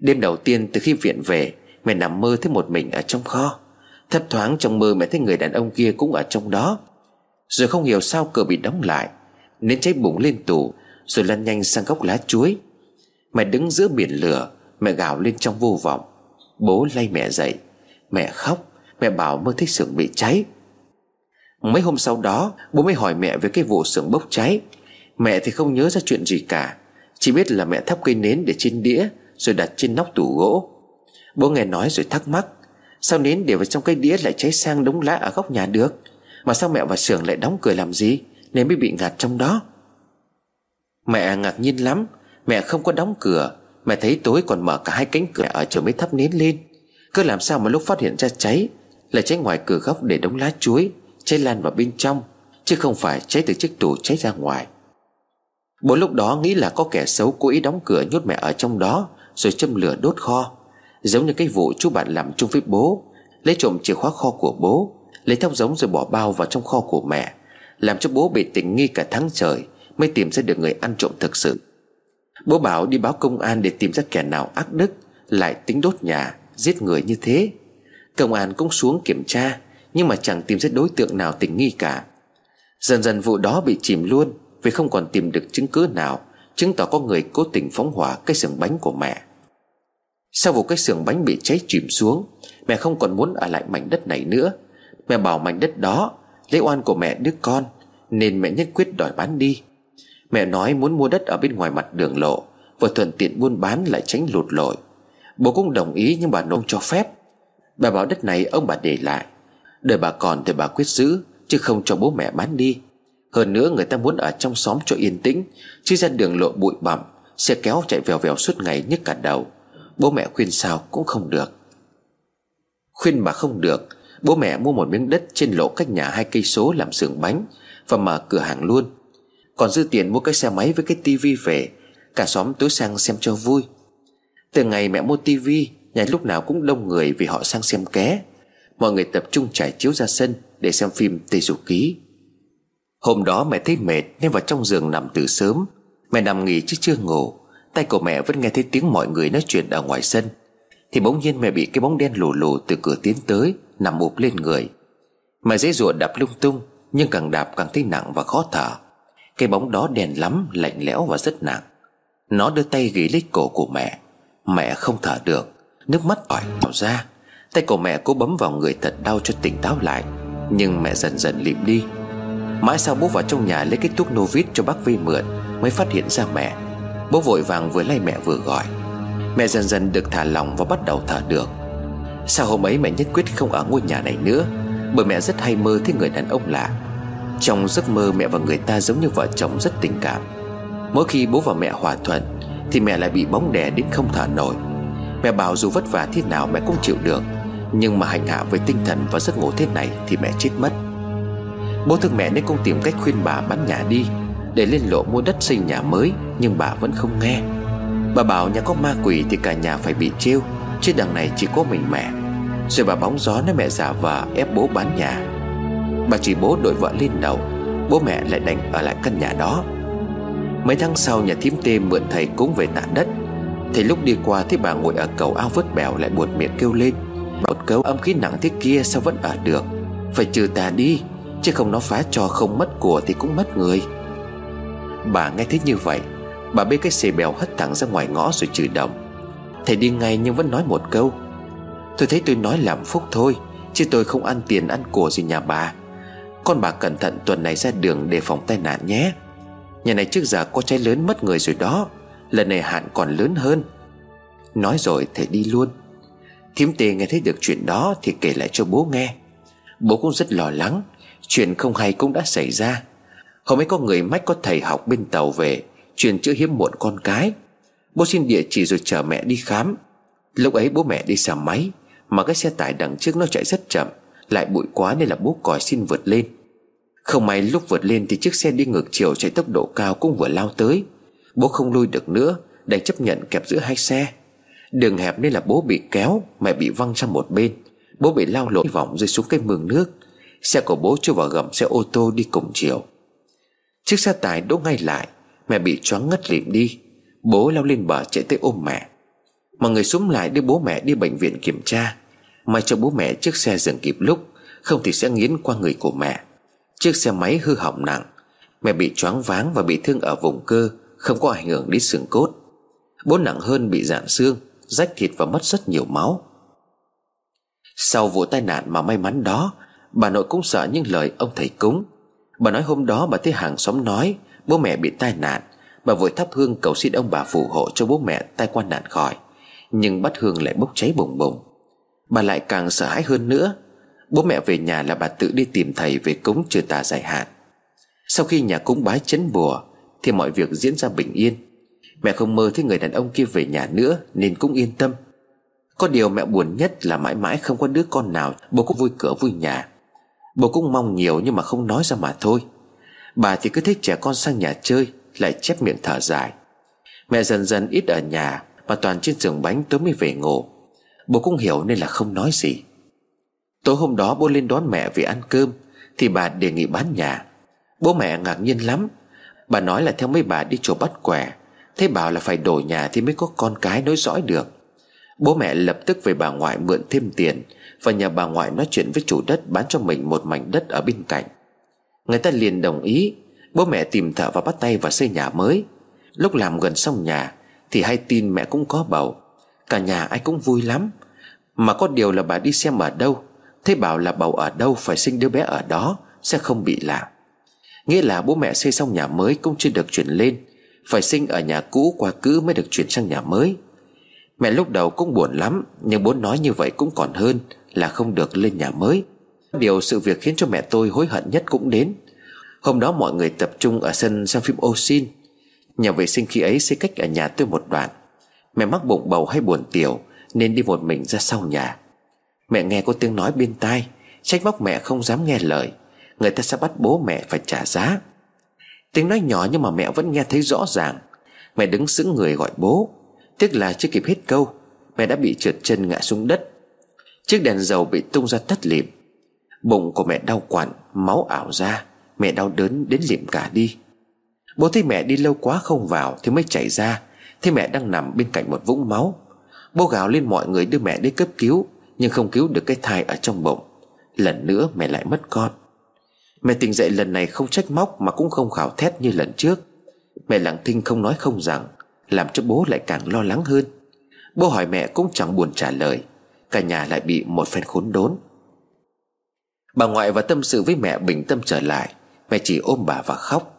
Đêm đầu tiên từ khi viện về, Mẹ nằm mơ thấy một mình ở trong kho. Thấp thoáng trong mơ mẹ thấy người đàn ông kia cũng ở trong đó. Rồi không hiểu sao cửa bị đóng lại, Nên cháy bùng lên tủ rồi lăn nhanh sang góc lá chuối. Mẹ đứng giữa biển lửa, Mẹ gào lên trong vô vọng. Bố lay mẹ dậy. Mẹ khóc, Mẹ bảo mơ thấy xưởng bị cháy. Mấy hôm sau đó, Bố mới hỏi mẹ về cái vụ xưởng bốc cháy. Mẹ thì không nhớ ra chuyện gì cả, Chỉ biết là mẹ thắp cây nến để trên đĩa, Rồi đặt trên nóc tủ gỗ. Bố nghe nói rồi thắc mắc, Sao nến để vào trong cái đĩa lại cháy sang đống lá ở góc nhà được? Mà sao mẹ và xưởng lại đóng cửa làm gì, Nên mới bị ngạt trong đó? Mẹ ngạc nhiên lắm. Mẹ không có đóng cửa. Mẹ thấy tối còn mở cả hai cánh cửa ở chỗ mới thắp nến lên. Cứ làm sao mà lúc phát hiện ra cháy Là cháy ngoài cửa góc để đống lá chuối, Cháy lan vào bên trong, Chứ không phải cháy từ chiếc tủ cháy ra ngoài. Bố lúc đó nghĩ là có kẻ xấu cố ý đóng cửa nhốt mẹ ở trong đó, Rồi châm lửa đốt kho. Giống như cái vụ chú bạn làm chung với bố, Lấy trộm chìa khóa kho của bố, Lấy thóc giống rồi bỏ bao vào trong kho của mẹ, Làm cho bố bị tình nghi cả tháng trời. Mới tìm ra được người ăn trộm thực sự. Bố bảo đi báo công an để tìm ra kẻ nào ác đức, Lại tính đốt nhà, Giết người như thế. Công an cũng xuống kiểm tra, Nhưng mà chẳng tìm ra đối tượng nào tình nghi cả. Dần dần vụ đó bị chìm luôn, Vì không còn tìm được chứng cứ nào, Chứng tỏ có người cố tình phóng hỏa cái xưởng bánh của mẹ. Sau vụ cái xưởng bánh bị cháy chìm xuống, Mẹ không còn muốn ở lại mảnh đất này nữa. Mẹ bảo mảnh đất đó Lấy oan của mẹ đứa con, Nên mẹ nhất quyết đòi bán đi. Mẹ nói muốn mua đất ở bên ngoài mặt đường lộ, Vừa thuận tiện buôn bán lại tránh lụt lội. Bố cũng đồng ý nhưng bà nông cho phép. Bà bảo đất này ông bà để lại. Đời bà còn thì bà quyết giữ, Chứ không cho bố mẹ bán đi. Hơn nữa người ta muốn ở trong xóm cho yên tĩnh, Chứ ra đường lộ bụi bặm, Xe kéo chạy vèo vèo suốt ngày nhức cả đầu. Bố mẹ khuyên sao cũng không được. Khuyên bà không được, Bố mẹ mua một miếng đất trên lộ cách nhà hai cây số làm xưởng bánh Và mở cửa hàng luôn còn dư tiền mua cái xe máy với cái tivi về. Cả xóm tối sang xem cho vui. Từ ngày mẹ mua tivi, Nhà lúc nào cũng đông người vì họ sang xem ké. Mọi người tập trung trải chiếu ra sân Để xem phim Tây Du Ký. Hôm đó mẹ thấy mệt Nên vào trong giường nằm từ sớm. Mẹ nằm nghỉ chứ chưa ngủ. Tay của mẹ vẫn nghe thấy tiếng mọi người nói chuyện ở ngoài sân. Thì bỗng nhiên mẹ bị cái bóng đen lù lù từ cửa tiến tới, Nằm ụp lên người. Mẹ dễ dụa đạp lung tung, Nhưng càng đạp càng thấy nặng và khó thở cái bóng đó đèn lắm, Lạnh lẽo và rất nặng. Nó đưa tay ghì lấy cổ của mẹ. Mẹ không thở được, Nước mắt ỏi vào ra. Tay của mẹ cố bấm vào người thật đau cho tỉnh táo lại, Nhưng mẹ dần dần lịm đi. Mãi sau bố vào trong nhà lấy cái thuốc Novit cho bác Vi mượn, Mới phát hiện ra mẹ. Bố vội vàng vừa lay mẹ vừa gọi. Mẹ dần dần được thả lòng và bắt đầu thở được. Sau hôm ấy mẹ nhất quyết không ở ngôi nhà này nữa, Bởi mẹ rất hay mơ thấy người đàn ông lạ trong giấc mơ mẹ và người ta giống như vợ chồng rất tình cảm. Mỗi khi bố và mẹ hòa thuận, Thì mẹ lại bị bóng đè đến không thở nổi. Mẹ bảo dù vất vả thế nào mẹ cũng chịu được, Nhưng mà hành hạ với tinh thần và giấc ngủ thế này Thì mẹ chết mất. Bố thương mẹ nên cũng tìm cách khuyên bà bán nhà đi, Để lên lộ mua đất xây nhà mới, Nhưng bà vẫn không nghe. Bà bảo nhà có ma quỷ thì cả nhà phải bị trêu Chứ đằng này chỉ có mình mẹ. Rồi bà bóng gió nói mẹ giả vờ ép bố bán nhà. Bà chỉ bố đội vợ lên đầu, Bố mẹ lại đành ở lại căn nhà đó. Mấy tháng sau nhà thím tê mượn thầy cúng về tạ đất. Thầy lúc đi qua thấy bà ngồi ở cầu ao vớt bèo lại buột miệng kêu lên Một câu âm khí nặng thế kia sao vẫn ở được? Phải trừ tà đi, Chứ không nó phá cho không mất của thì cũng mất người. Bà nghe thấy như vậy, Bà bê cái xề bèo hất thẳng ra ngoài ngõ rồi trừ đồng. Thầy đi ngay nhưng vẫn nói một câu, Tôi thấy tôi nói làm phúc thôi, Chứ tôi không ăn tiền ăn của gì nhà bà con bà cẩn thận tuần này ra đường đề phòng tai nạn nhé. Nhà này trước giờ có cháy lớn mất người rồi đó. Lần này hạn còn lớn hơn. Nói rồi thầy đi luôn. Thím tề nghe thấy được chuyện đó Thì kể lại cho bố nghe. Bố cũng rất lo lắng. Chuyện không hay cũng đã xảy ra. Hôm ấy có người mách có thầy học bên tàu về, Truyền chữa hiếm muộn con cái. Bố xin địa chỉ rồi chờ mẹ đi khám. Lúc ấy bố mẹ đi xe máy, Mà cái xe tải đằng trước nó chạy rất chậm lại bụi quá nên là bố còi xin vượt lên. Không may lúc vượt lên thì chiếc xe đi ngược chiều chạy tốc độ cao cũng vừa lao tới. Bố không lui được nữa, Đành chấp nhận kẹp giữa hai xe. Đường hẹp nên là bố bị kéo, Mẹ bị văng sang một bên. Bố bị lao lộn vòng rơi xuống cái mương nước. Xe của bố chưa vào gầm xe ô tô đi cùng chiều. Chiếc xe tải đỗ ngay lại, Mẹ bị choáng ngất lịm đi. Bố lao lên bờ chạy tới ôm mẹ. Mọi người xuống lại đưa bố mẹ đi bệnh viện kiểm tra. May cho bố mẹ chiếc xe dừng kịp lúc, Không thì sẽ nghiến qua người của mẹ. Chiếc xe máy hư hỏng nặng. Mẹ bị choáng váng và bị thương ở vùng cơ, Không có ảnh hưởng đến xương cốt. Bố nặng hơn bị dạn xương, Rách thịt và mất rất nhiều máu. Sau vụ tai nạn mà may mắn đó, Bà nội cũng sợ những lời ông thầy cúng. Bà nói hôm đó bà thấy hàng xóm nói, Bố mẹ bị tai nạn. Bà vội thắp hương cầu xin ông bà phù hộ cho bố mẹ tai qua nạn khỏi. Nhưng bắt hương lại bốc cháy bùng bùng. Bà lại càng sợ hãi hơn nữa. Bố mẹ về nhà là bà tự đi tìm thầy về cúng trừ tà dài hạn. Sau khi nhà cúng bái chấn bùa, Thì mọi việc diễn ra bình yên. Mẹ không mơ thấy người đàn ông kia về nhà nữa, Nên cũng yên tâm. Có điều mẹ buồn nhất là mãi mãi không có đứa con nào, Bố cũng vui cửa vui nhà. Bố cũng mong nhiều nhưng mà không nói ra mà thôi. Bà thì cứ thích trẻ con sang nhà chơi, Lại chép miệng thở dài. Mẹ dần dần ít ở nhà, Mà toàn trên giường bánh tối mới về ngủ. Bố cũng hiểu nên là không nói gì. Tối hôm đó bố lên đón mẹ về ăn cơm, Thì bà đề nghị bán nhà. Bố mẹ ngạc nhiên lắm. Bà nói là theo mấy bà đi chùa bắt quẻ Thế bảo là phải đổi nhà thì mới có con cái nối dõi được. Bố mẹ lập tức về bà ngoại mượn thêm tiền Và nhờ bà ngoại nói chuyện với chủ đất bán cho mình một mảnh đất ở bên cạnh. Người ta liền đồng ý, Bố mẹ tìm thợ và bắt tay vào xây nhà mới. Lúc làm gần xong nhà, Thì hay tin mẹ cũng có bầu. Cả nhà ai cũng vui lắm. Mà có điều là bà đi xem ở đâu Thế bảo là bầu ở đâu phải sinh đứa bé ở đó, Sẽ không bị lạ. Nghĩa là bố mẹ xây xong nhà mới cũng chưa được chuyển lên, Phải sinh ở nhà cũ qua cứ mới được chuyển sang nhà mới. Mẹ lúc đầu cũng buồn lắm, Nhưng bố nói như vậy cũng còn hơn Là không được lên nhà mới. Điều sự việc khiến cho mẹ tôi hối hận nhất cũng đến. Hôm đó mọi người tập trung ở sân xem phim Osin Nhà vệ sinh khi ấy xây cách ở nhà tôi một đoạn. Mẹ mắc bụng bầu hay buồn tiểu, Nên đi một mình ra sau nhà. Mẹ nghe có tiếng nói bên tai, Trách móc mẹ không dám nghe lời. Người ta sẽ bắt bố mẹ phải trả giá. Tiếng nói nhỏ nhưng mà mẹ vẫn nghe thấy rõ ràng. Mẹ đứng sững người gọi bố. Tiếc là chưa kịp hết câu, Mẹ đã bị trượt chân ngã xuống đất. Chiếc đèn dầu bị tung ra tất lịm. Bụng của mẹ đau quặn, Máu ảo ra. Mẹ đau đớn đến liệm cả đi. Bố thấy mẹ đi lâu quá không vào Thì mới chạy ra. Thấy mẹ đang nằm bên cạnh một vũng máu. Bố gào lên mọi người đưa mẹ đi cấp cứu, Nhưng không cứu được cái thai ở trong bụng. Lần nữa mẹ lại mất con. Mẹ tỉnh dậy lần này không trách móc Mà cũng không khảo thét như lần trước. Mẹ lặng thinh không nói không rằng, Làm cho bố lại càng lo lắng hơn. Bố hỏi mẹ cũng chẳng buồn trả lời. Cả nhà lại bị một phen khốn đốn. Bà ngoại và tâm sự với mẹ bình tâm trở lại. Mẹ chỉ ôm bà và khóc.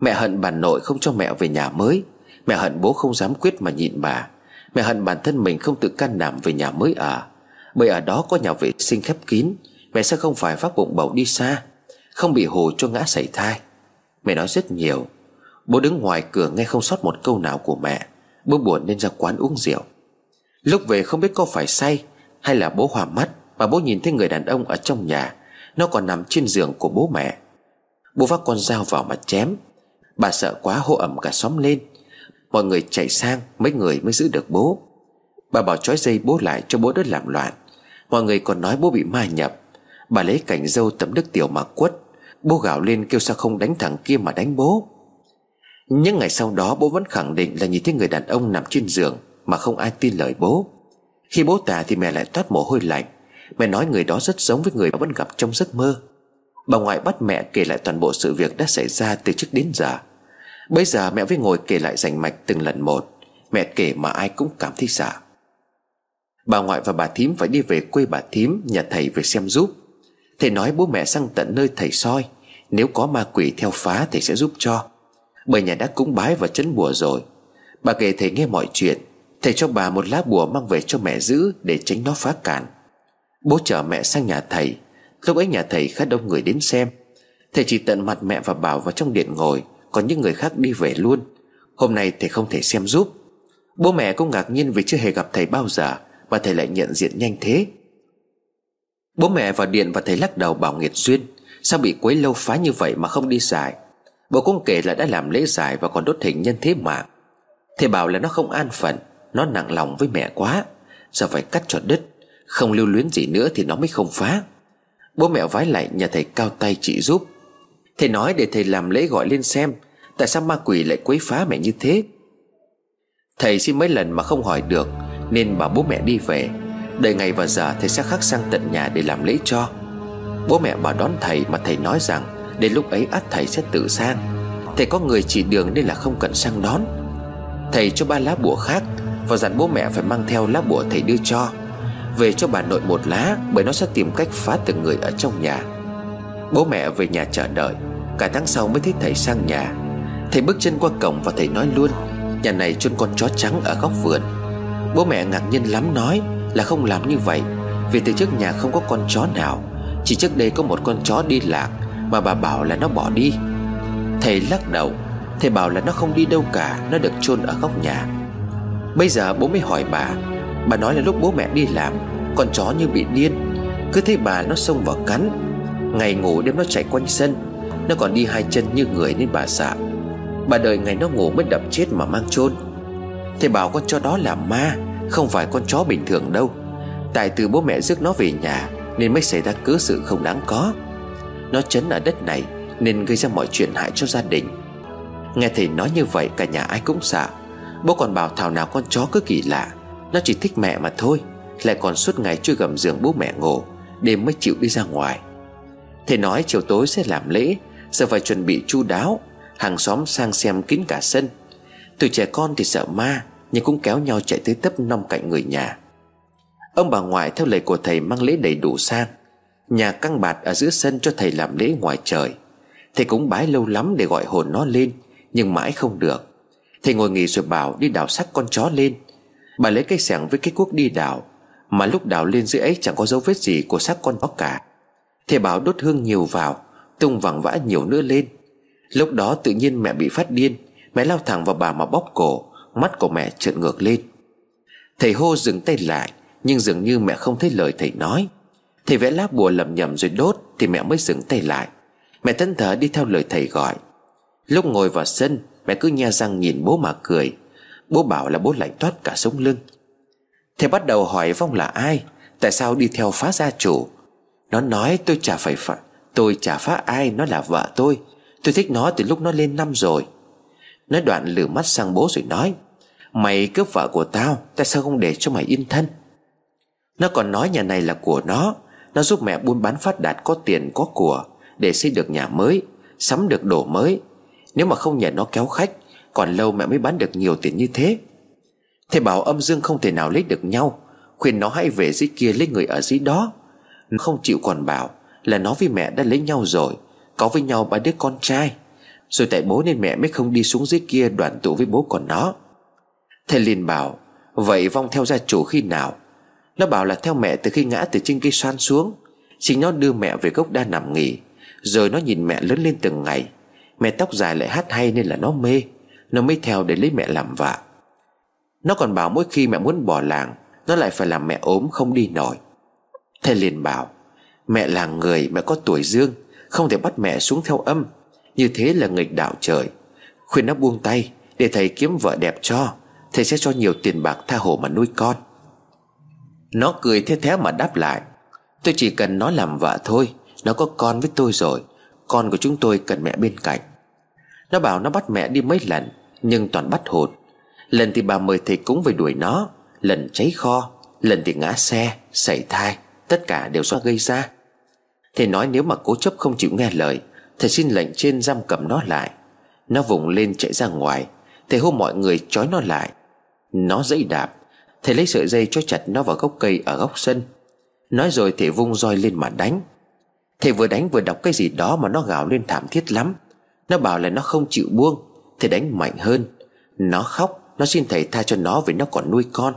Mẹ hận bà nội không cho mẹ về nhà mới. Mẹ hận bố không dám quyết mà nhịn bà. Mẹ hận bản thân mình không tự can đảm về nhà mới ở. Bởi ở đó có nhà vệ sinh khép kín. Mẹ sẽ không phải vác bụng bầu đi xa. Không bị hồ cho ngã sảy thai. Mẹ nói rất nhiều. Bố đứng ngoài cửa nghe không sót một câu nào của mẹ. Bố buồn nên ra quán uống rượu. Lúc về không biết có phải say Hay là bố hòa mắt Mà bố nhìn thấy người đàn ông ở trong nhà. Nó còn nằm trên giường của bố mẹ. Bố vác con dao vào mà chém. Bà sợ quá hô ẩm cả xóm lên. Mọi người chạy sang, Mấy người mới giữ được bố. Bà bảo trói dây bố lại cho bố đất làm loạn. Mọi người còn nói bố bị ma nhập. Bà lấy cảnh dâu tấm đức tiểu mà quất. Bố gào lên kêu sao không đánh thằng kia mà đánh bố. Những ngày sau đó, bố vẫn khẳng định là nhìn thấy người đàn ông nằm trên giường Mà không ai tin lời bố. Khi bố tà thì mẹ lại toát mồ hôi lạnh. Mẹ nói người đó rất giống với người mà vẫn gặp trong giấc mơ. Bà ngoại bắt mẹ kể lại toàn bộ sự việc đã xảy ra từ trước đến giờ. Bây giờ mẹ với ngồi kể lại rành mạch từng lần một. Mẹ kể mà ai cũng cảm thấy sợ. Bà ngoại và bà thím phải đi về quê bà thím, Nhà thầy về xem giúp. Thầy nói bố mẹ sang tận nơi thầy soi. Nếu có ma quỷ theo phá thầy sẽ giúp cho. Bởi nhà đã cúng bái và chấn bùa rồi. Bà kể thầy nghe mọi chuyện. Thầy cho bà một lá bùa mang về cho mẹ giữ Để tránh nó phá cản Bố chở mẹ sang nhà thầy. Lúc ấy nhà thầy khá đông người đến xem. Thầy chỉ tận mặt mẹ và bảo vào trong điện ngồi. Còn những người khác đi về luôn. Hôm nay thầy không thể xem giúp. Bố mẹ cũng ngạc nhiên vì chưa hề gặp thầy bao giờ, Mà thầy lại nhận diện nhanh thế. Bố mẹ vào điện và thầy lắc đầu bảo nghiệt duyên, Sao bị quấy lâu phá như vậy mà không đi giải? Bố cũng kể là đã làm lễ giải Và còn đốt hình nhân thế mà. Thầy bảo là nó không an phận, Nó nặng lòng với mẹ quá. Giờ phải cắt cho đứt, Không lưu luyến gì nữa thì nó mới không phá. Bố mẹ vái lại nhà thầy cao tay chỉ giúp. Thầy nói để thầy làm lễ gọi lên xem, Tại sao ma quỷ lại quấy phá mẹ như thế? Thầy xin mấy lần mà không hỏi được, Nên bảo bố mẹ đi về. Đợi ngày và giờ thầy sẽ khắc sang tận nhà để làm lễ cho. Bố mẹ bảo đón thầy mà thầy nói rằng Đến lúc ấy ắt thầy sẽ tự sang. Thầy có người chỉ đường nên là không cần sang đón. Thầy cho ba lá bùa khác Và dặn bố mẹ phải mang theo lá bùa thầy đưa cho. Về cho bà nội một lá, Bởi nó sẽ tìm cách phá từng người ở trong nhà. Bố mẹ về nhà chờ đợi. Cả tháng sau mới thấy thầy sang nhà. Thầy bước chân qua cổng và thầy nói luôn, Nhà này chôn con chó trắng ở góc vườn. Bố mẹ ngạc nhiên lắm nói Là không làm như vậy, Vì từ trước nhà không có con chó nào. Chỉ trước đây có một con chó đi lạc, Mà bà bảo là nó bỏ đi. Thầy lắc đầu, Thầy bảo là nó không đi đâu cả, Nó được chôn ở góc nhà. Bây giờ bố mới hỏi bà Bà nói là lúc bố mẹ đi làm, Con chó như bị điên. Cứ thấy bà nó xông vào cắn Ngày ngủ đêm nó chạy quanh sân, Nó còn đi hai chân như người nên bà sợ. Bà đợi ngày nó ngủ mới đập chết mà mang chôn. Thầy bảo con chó đó là ma, Không phải con chó bình thường đâu. Tại từ bố mẹ rước nó về nhà Nên mới xảy ra cớ sự không đáng có. Nó chấn ở đất này Nên gây ra mọi chuyện hại cho gia đình. Nghe thầy nói như vậy, cả nhà ai cũng sợ. Bố còn bảo thảo nào con chó cứ kỳ lạ, Nó chỉ thích mẹ mà thôi, Lại còn suốt ngày chui gầm giường bố mẹ ngủ, Đêm mới chịu đi ra ngoài. Thầy nói chiều tối sẽ làm lễ, Giờ phải chuẩn bị chu đáo, Hàng xóm sang xem kín cả sân. Tụi trẻ con thì sợ ma, Nhưng cũng kéo nhau chạy tới tấp nong cạnh người nhà. Ông bà ngoại theo lời của thầy mang lễ đầy đủ sang. Nhà căng bạt ở giữa sân cho thầy làm lễ ngoài trời. Thầy cũng bái lâu lắm để gọi hồn nó lên, Nhưng mãi không được. Thầy ngồi nghỉ rồi bảo đi đào xác con chó lên. Bà lấy cây sẻng với cái cuốc đi đào, Mà lúc đào lên dưới ấy chẳng có dấu vết gì của xác con chó cả. Thầy bảo đốt hương nhiều vào, Tung vàng vã nhiều nữa lên. Lúc đó tự nhiên mẹ bị phát điên, Mẹ lao thẳng vào bà mà bóp cổ, Mắt của mẹ trợn ngược lên. Thầy hô dừng tay lại, Nhưng dường như mẹ không thấy lời thầy nói. Thầy vẽ lá bùa lầm nhầm rồi đốt Thì mẹ mới dừng tay lại. Mẹ thân thở đi theo lời thầy gọi. Lúc ngồi vào sân, Mẹ cứ nhe răng nhìn bố mà cười. Bố bảo là bố lạnh toát cả sống lưng. Thầy bắt đầu hỏi Vong là ai, Tại sao đi theo phá gia chủ nó nói, tôi chả phải phá Tôi chả phá ai, Nó là vợ tôi. Tôi thích nó từ lúc nó lên năm rồi. Nói đoạn lửa mắt sang bố rồi nói, Mày cướp vợ của tao, Tại sao không để cho mày yên thân? Nó còn nói nhà này là của nó. Nó giúp mẹ buôn bán phát đạt có tiền, có của, Để xây được nhà mới, Sắm được đồ mới. Nếu mà không nhờ nó kéo khách, Còn lâu mẹ mới bán được nhiều tiền như thế. Thầy bảo âm dương không thể nào lấy được nhau. Khuyên nó hãy về dưới kia lấy người ở dưới đó. Nó không chịu còn bảo Là nó với mẹ đã lấy nhau rồi, có với nhau ba đứa con trai. Rồi tại bố nên mẹ mới không đi xuống dưới kia đoàn tụ với bố còn nó. Thầy liền bảo, Vậy vong theo gia chủ khi nào? Nó bảo là theo mẹ từ khi ngã từ trên cây xoan xuống, Chính nó đưa mẹ về gốc đa nằm nghỉ, Rồi nó nhìn mẹ lớn lên từng ngày. Mẹ tóc dài lại hát hay nên là nó mê, Nó mới theo để lấy mẹ làm vợ Nó còn bảo mỗi khi mẹ muốn bỏ làng, Nó lại phải làm mẹ ốm không đi nổi. Thầy liền bảo Mẹ là người mẹ có tuổi dương không thể bắt mẹ xuống theo âm. Như thế là nghịch đạo trời. Khuyên nó buông tay Để thầy kiếm vợ đẹp cho. Thầy sẽ cho nhiều tiền bạc tha hồ mà nuôi con. Nó cười thế thế mà đáp lại Tôi chỉ cần nó làm vợ thôi Nó có con với tôi rồi Con của chúng tôi cần mẹ bên cạnh. Nó bảo nó bắt mẹ đi mấy lần Nhưng toàn bắt hụt. Lần thì bà mời thầy cúng về đuổi nó Lần cháy kho Lần thì ngã xe, xảy thai. Tất cả đều do gây ra. Thầy nói nếu mà cố chấp không chịu nghe lời, Thầy xin lệnh trên giam cầm nó lại. Nó vùng lên chạy ra ngoài, Thầy hô mọi người trói nó lại. Nó dẫy đạp, Thầy lấy sợi dây cho chặt nó vào gốc cây ở góc sân. Nói rồi thầy vung roi lên mà đánh. Thầy vừa đánh vừa đọc cái gì đó mà nó gào lên thảm thiết lắm. Nó bảo là nó không chịu buông, Thầy đánh mạnh hơn. Nó khóc, Nó xin thầy tha cho nó vì nó còn nuôi con.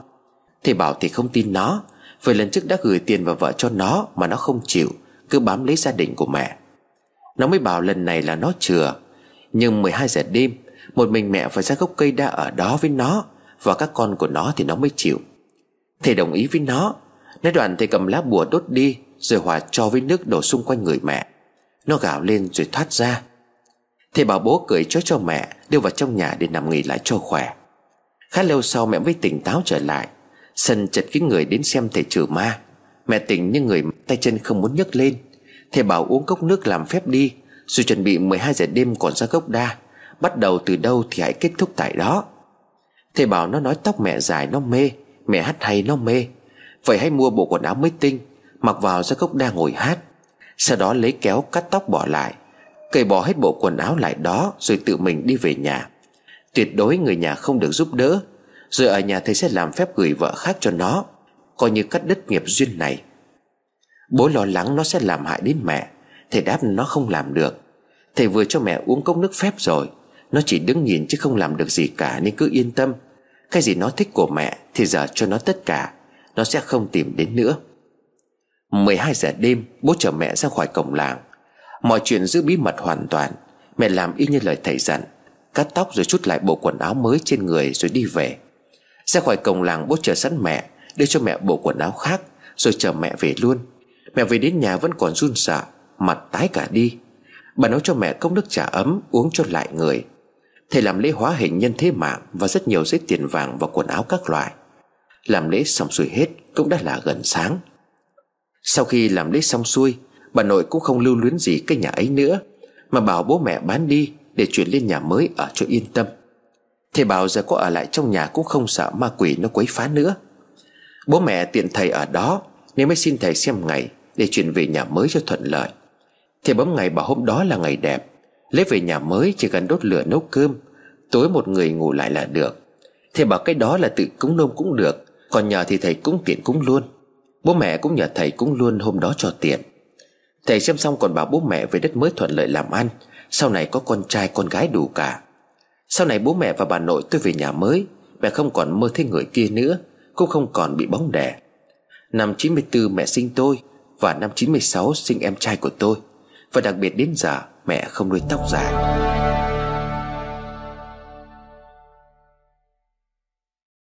Thầy bảo thầy không tin nó. Vì lần trước đã gửi tiền vào vợ cho nó Mà nó không chịu, cứ bám lấy gia đình của mẹ. Nó mới bảo lần này là nó chừa. Nhưng 12 giờ đêm, Một mình mẹ phải ra gốc cây đa ở đó với nó, Và các con của nó thì nó mới chịu. Thầy đồng ý với nó. Nói đoạn thầy cầm lá bùa đốt đi, Rồi hòa cho với nước đổ xung quanh người mẹ. Nó gào lên rồi thoát ra. Thầy bảo bố cười cho cho mẹ, Đưa vào trong nhà để nằm nghỉ lại cho khỏe. Khá lâu sau mẹ mới tỉnh táo trở lại. Sân chật cái người đến xem thầy trừ ma. Mẹ tỉnh như người tay chân không muốn nhấc lên. Thầy bảo uống cốc nước làm phép đi. Rồi chuẩn bị 12 giờ đêm còn ra gốc đa, Bắt đầu từ đâu thì hãy kết thúc tại đó. Thầy bảo nó nói tóc mẹ dài nó mê, Mẹ hát hay nó mê. Vậy hãy mua bộ quần áo mới tinh, Mặc vào ra gốc đa ngồi hát. Sau đó lấy kéo cắt tóc bỏ lại, Cởi bỏ hết bộ quần áo lại đó Rồi tự mình đi về nhà. Tuyệt đối người nhà không được giúp đỡ. Rồi ở nhà thầy sẽ làm phép gửi vợ khác cho nó. Coi như cắt đứt nghiệp duyên này. Bố lo lắng nó sẽ làm hại đến mẹ. Thầy đáp nó không làm được. Thầy vừa cho mẹ uống cốc nước phép rồi. Nó chỉ đứng nhìn chứ không làm được gì cả Nên cứ yên tâm. Cái gì nó thích của mẹ Thì giờ cho nó tất cả. Nó sẽ không tìm đến nữa. 12 giờ đêm, Bố chở mẹ ra khỏi cổng làng. Mọi chuyện giữ bí mật hoàn toàn. Mẹ làm y như lời thầy dặn. Cắt tóc rồi chút lại bộ quần áo mới trên người rồi đi về. Ra khỏi cổng làng bố chờ sẵn mẹ, Đưa cho mẹ bộ quần áo khác, Rồi chờ mẹ về luôn. Mẹ về đến nhà vẫn còn run sợ, Mặt tái cả đi. Bà nấu cho mẹ cốc nước trà ấm, uống cho lại người. Thầy làm lễ hóa hình nhân thế mạng Và rất nhiều giấy tiền vàng và quần áo các loại. Làm lễ xong xuôi hết, Cũng đã là gần sáng. Sau khi làm lễ xong xuôi, Bà nội cũng không lưu luyến gì cái nhà ấy nữa, Mà bảo bố mẹ bán đi Để chuyển lên nhà mới ở cho yên tâm. Thầy bảo giờ có ở lại trong nhà Cũng không sợ ma quỷ nó quấy phá nữa. Bố mẹ tiện thầy ở đó, Nên mới xin thầy xem ngày Để chuyển về nhà mới cho thuận lợi. Thầy bấm ngày bảo hôm đó là ngày đẹp. Lấy về nhà mới chỉ cần đốt lửa nấu cơm, Tối một người ngủ lại là được. Thầy bảo cái đó là tự cúng nôm cũng được, Còn nhờ thì thầy cúng tiền cúng luôn. Bố mẹ cũng nhờ thầy cúng luôn hôm đó cho tiền Thầy xem xong còn bảo bố mẹ về đất mới thuận lợi làm ăn, Sau này có con trai con gái đủ cả. Sau này bố mẹ và bà nội tôi về nhà mới, Mẹ không còn mơ thấy người kia nữa, Cũng không còn bị bóng đè. Năm 94 mẹ sinh tôi Và năm 96 sinh em trai của tôi. Và đặc biệt đến giờ, mẹ không nuôi tóc dài.